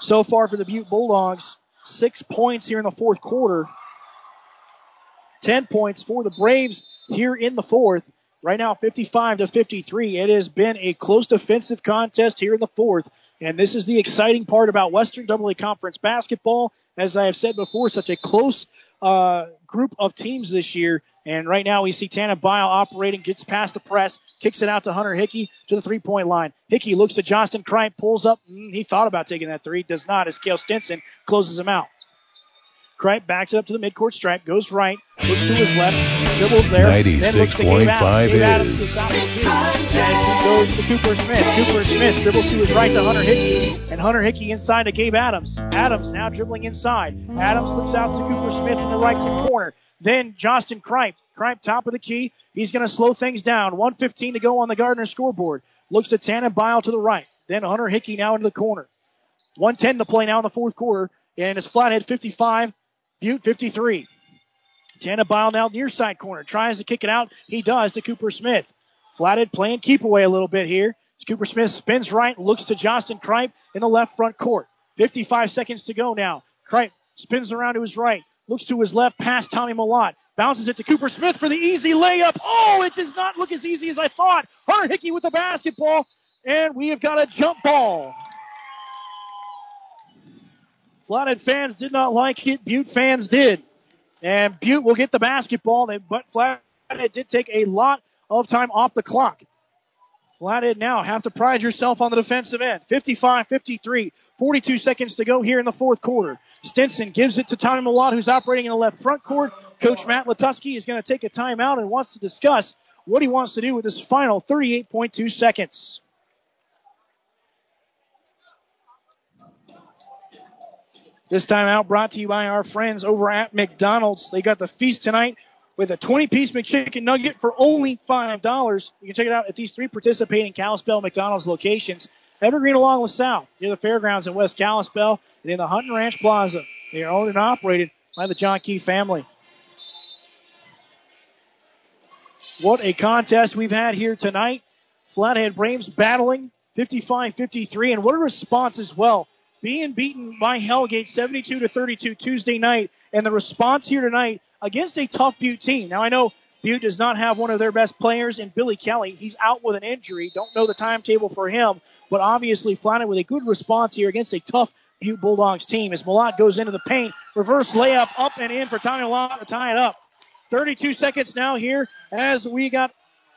So far for the Butte Bulldogs, six points here in the fourth quarter. Ten points for the Braves here in the fourth. Right now, 55 to 53. It has been a close defensive contest here in the fourth. And this is the exciting part about Western AA Conference basketball. As I have said before, such a close uh, group of teams this year. And right now we see Tannenbaum operating, gets past the press, kicks it out to Hunter Hickey to the three point line. Hickey looks to Justin Kripe, pulls up. Mm, he thought about taking that three, does not as Kale Stenson closes him out. Kripe backs it up to the midcourt stripe, goes right, looks to his left, dribbles there. 96.5 is. And he goes to Cooper Smith. Cooper Smith dribbles to his right to Hunter Hickey. And Hunter Hickey inside to Gabe Adams. Adams now dribbling inside. Adams looks out to Cooper Smith in the right corner. Then Justin Kripe. Kripe top of the key. He's going to slow things down. 115 to go on the Gardner scoreboard. Looks to Tannenbaum to the right. Then Hunter Hickey now into the corner. 110 to play now in the fourth quarter. And it's Flathead 55, Butte 53. Tannenbaum now near side corner. Tries to kick it out. He does to Cooper Smith. Flathead playing keep away a little bit here. Cooper Smith spins right, looks to Justin Kripe in the left front court. 55 seconds to go now. Kripe spins around to his right, looks to his left, past Tommy Malott. Bounces it to Cooper Smith for the easy layup. Oh, it does not look as easy as I thought. Hunter Hickey with the basketball, and we have got a jump ball. Flathead fans did not like it. Butte fans did. And Butte will get the basketball, but Flathead did take a lot of time off the clock. Flathead now have to pride yourself on the defensive end. 55-53, 42 seconds to go here in the fourth quarter. Stenson gives it to Tommy Malott, who's operating in the left front court. Coach Matt Latusky is going to take a timeout and wants to discuss what he wants to do with this final 38.2 seconds. This timeout brought to you by our friends over at McDonald's. They got the feast tonight with a 20 piece McChicken nugget for only $5. You can check it out at these three participating Kalispell McDonald's locations. Evergreen along South near the fairgrounds in West Kalispell and in the Hutton Ranch Plaza. They are owned and operated by the John Key family. What a contest we've had here tonight. Flathead Braves battling 55-53 and what a response as well. Being beaten by Hellgate 72 to 32 Tuesday night and the response here tonight against a tough Butte team. Now I know Butte does not have one of their best players in Billy Kelly. He's out with an injury. Don't know the timetable for him, but obviously Flathead with a good response here against a tough Butte Bulldogs team as Malott goes into the paint. Reverse layup up and in for Tommy Malott to tie it up. 32 seconds now here as we got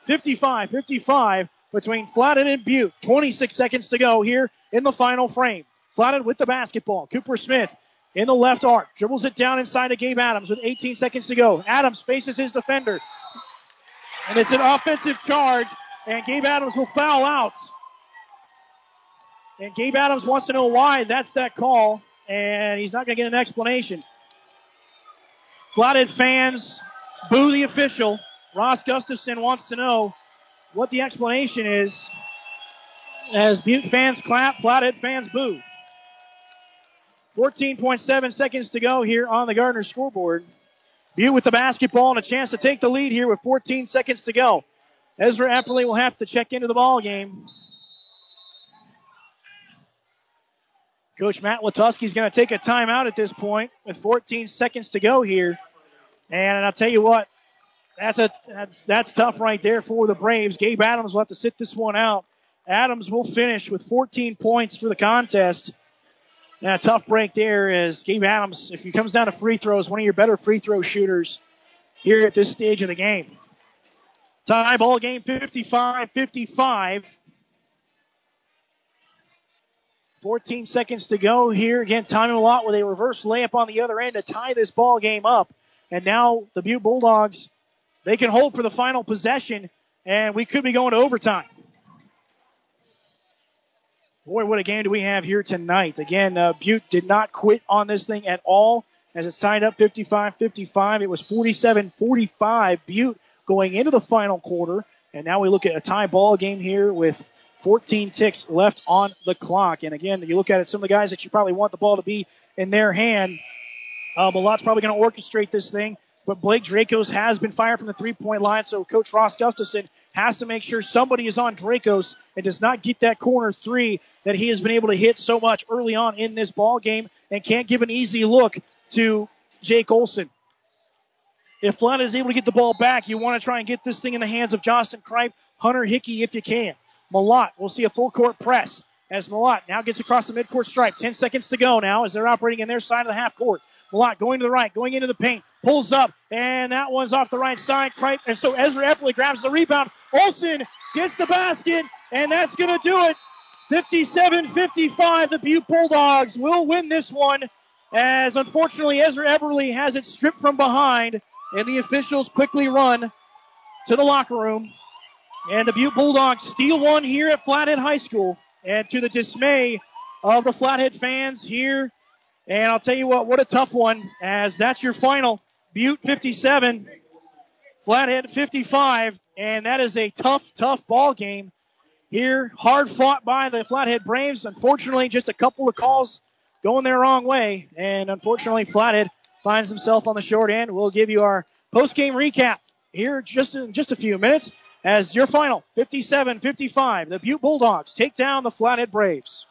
55, 55 between Flathead and Butte. 26 seconds to go here in the final frame. Flathead with the basketball. Cooper Smith in the left arc. Dribbles it down inside of Gabe Adams with 18 seconds to go. Adams faces his defender. And it's an offensive charge, and Gabe Adams will foul out. And Gabe Adams wants to know why that's that call, and he's not going to get an explanation. Flathead fans boo the official. Ross Gustafson wants to know what the explanation is. As Butte fans clap, Flathead fans boo. 14.7 seconds to go here on the Gardner scoreboard. Butte with the basketball and a chance to take the lead here with 14 seconds to go. Ezra Epperly will have to check into the ball game. Coach Matt Latuski is going to take a timeout at this point with 14 seconds to go here. And I'll tell you what, that's a that's that's tough right there for the Braves. Gabe Adams will have to sit this one out. Adams will finish with 14 points for the contest. A tough break there is Gabe Adams, if he comes down to free throws, one of your better free throw shooters here at this stage of the game. Tie ball game 55 55. 14 seconds to go here. Again, Ty Malott with a reverse layup on the other end to tie this ball game up. And now the Butte Bulldogs, they can hold for the final possession, and we could be going to overtime. Boy, what a game do we have here tonight. Again, uh, Butte did not quit on this thing at all as it's tied up 55-55. It was 47-45 Butte going into the final quarter. And now we look at a tie ball game here with 14 ticks left on the clock. And again, you look at it, some of the guys that you probably want the ball to be in their hand. Uh, Malott's probably going to orchestrate this thing, but Blake Dracos has been fired from the three point line, so Coach Ross Gustafson has to make sure somebody is on Dracos and does not get that corner three that he has been able to hit so much early on in this ball game and can't give an easy look to Jake Olson. If Flathead is able to get the ball back, you want to try and get this thing in the hands of Justin Kripe, Hunter Hickey if you can. Malott, we'll see a full court press as Malott now gets across the midcourt stripe. 10 seconds to go now as they're operating in their side of the half court. Malott going to the right, going into the paint, pulls up, and that one's off the right side. Kripe, and so Ezra Epperly grabs the rebound. Olson gets the basket, and that's going to do it. 57-55, the Butte Bulldogs will win this one as unfortunately Ezra Epperly has it stripped from behind, and the officials quickly run to the locker room. And the Butte Bulldogs steal one here at Flathead High School, and to the dismay of the Flathead fans here. And I'll tell you what, what a tough one, as that's your final. Butte 57, Flathead 55, and that is a tough, tough ball game here. Hard fought by the Flathead Braves. Unfortunately, just a couple of calls going their wrong way, and unfortunately, Flathead finds himself on the short end. We'll give you our post game recap here just in just a few minutes as your final 57-55. The Butte Bulldogs take down the Flathead Braves.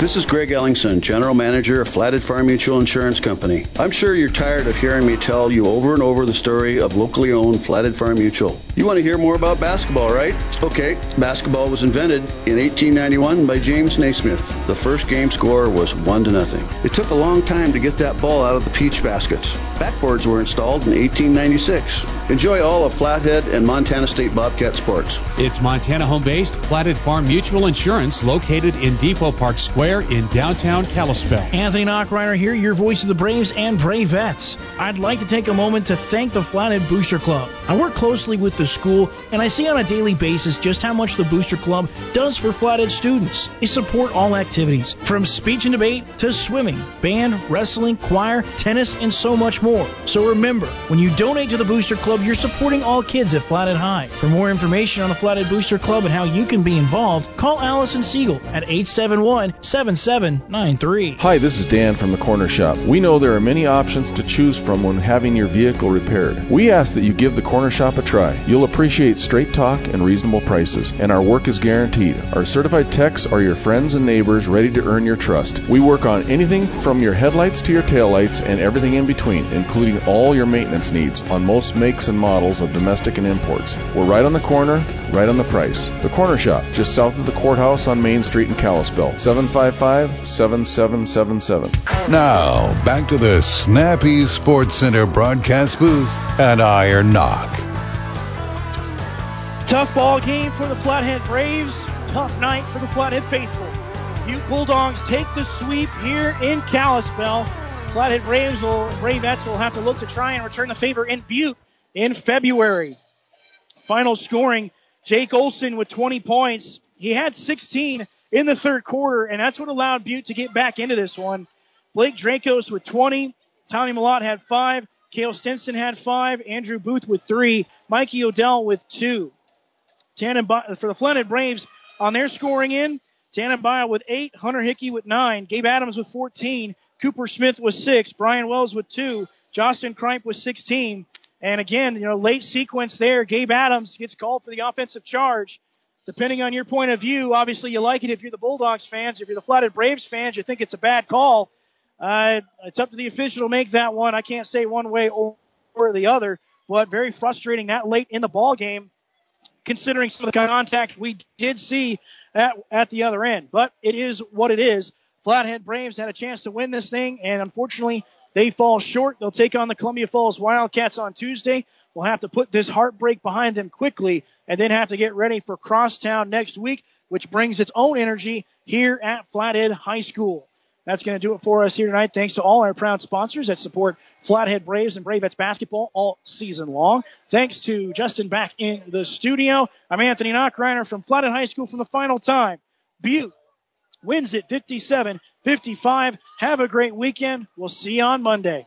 This is Greg Ellingson, General Manager of Flathead Farm Mutual Insurance Company. I'm sure you're tired of hearing me tell you over and over the story of locally owned Flathead Farm Mutual. You want to hear more about basketball, right? Okay, basketball was invented in 1891 by James Naismith. The first game score was 1 to nothing. It took a long time to get that ball out of the peach baskets. Backboards were installed in 1896. Enjoy all of Flathead and Montana State Bobcat sports. It's Montana home based Flathead Farm Mutual Insurance located in Depot Park Square Square in downtown Kalispell. Anthony Knockreiner here, your voice of the Braves and Bravettes. I'd like to take a moment to thank the Flathead Booster Club. I work closely with the school, and I see on a daily basis just how much the Booster Club does for Flathead students. They support all activities, from speech and debate to swimming, band, wrestling, choir, tennis, and so much more. So remember, when you donate to the Booster Club, you're supporting all kids at Flathead High. For more information on the Flathead Booster Club and how you can be involved, call Allison Siegel at 871 7793. Hi, this is Dan from the Corner Shop. We know there are many options to choose from when having your vehicle repaired. We ask that you give the Corner Shop a try. You'll appreciate straight talk and reasonable prices, and our work is guaranteed. Our certified techs are your friends and neighbors ready to earn your trust. We work on anything from your headlights to your taillights and everything in between, including all your maintenance needs on most makes and models of domestic and imports. We're right on the corner, right on the price. The Corner Shop, just south of the courthouse on Main Street in Kalispell. 755 7777. Now, back to the Snappy Sports Center broadcast booth at Iron Knock. Tough ball game for the Flathead Braves. Tough night for the Flathead faithful. Butte Bulldogs take the sweep here in Kalispell. Flathead Braves will, Bravettes will have to look to try and return the favor in Butte in February. Final scoring, Jake Olson with 20 points. He had 16 in the third quarter, and that's what allowed Butte to get back into this one. Blake Dracos with 20. Tommy Malott had five. Kale Stenson had five. Andrew Booth with three. Mikey Odell with two. Tannenbaum, for the Flathead Braves on their scoring in, Tannenbaum with eight. Hunter Hickey with nine. Gabe Adams with 14. Cooper Smith with six. Brian Wells with two. Justin Kripe with 16. And again, you know, late sequence there. Gabe Adams gets called for the offensive charge. Depending on your point of view, obviously you like it if you're the Bulldogs fans. If you're the Flathead Braves fans, you think it's a bad call. Uh, it's up to the official to make that one. I can't say one way or, or the other, but very frustrating that late in the ball game, considering some of the contact we did see at, at the other end. But it is what it is. Flathead Braves had a chance to win this thing, and unfortunately, they fall short. They'll take on the Columbia Falls Wildcats on Tuesday. We'll have to put this heartbreak behind them quickly and then have to get ready for Crosstown next week, which brings its own energy here at Flathead High School. That's going to do it for us here tonight. Thanks to all our proud sponsors that support Flathead Braves and Bravettes basketball all season long. Thanks to Justin back in the studio. I'm Anthony Knockreiner from Flathead High School from the final time. Butte wins it 57 55. Have a great weekend. We'll see you on Monday.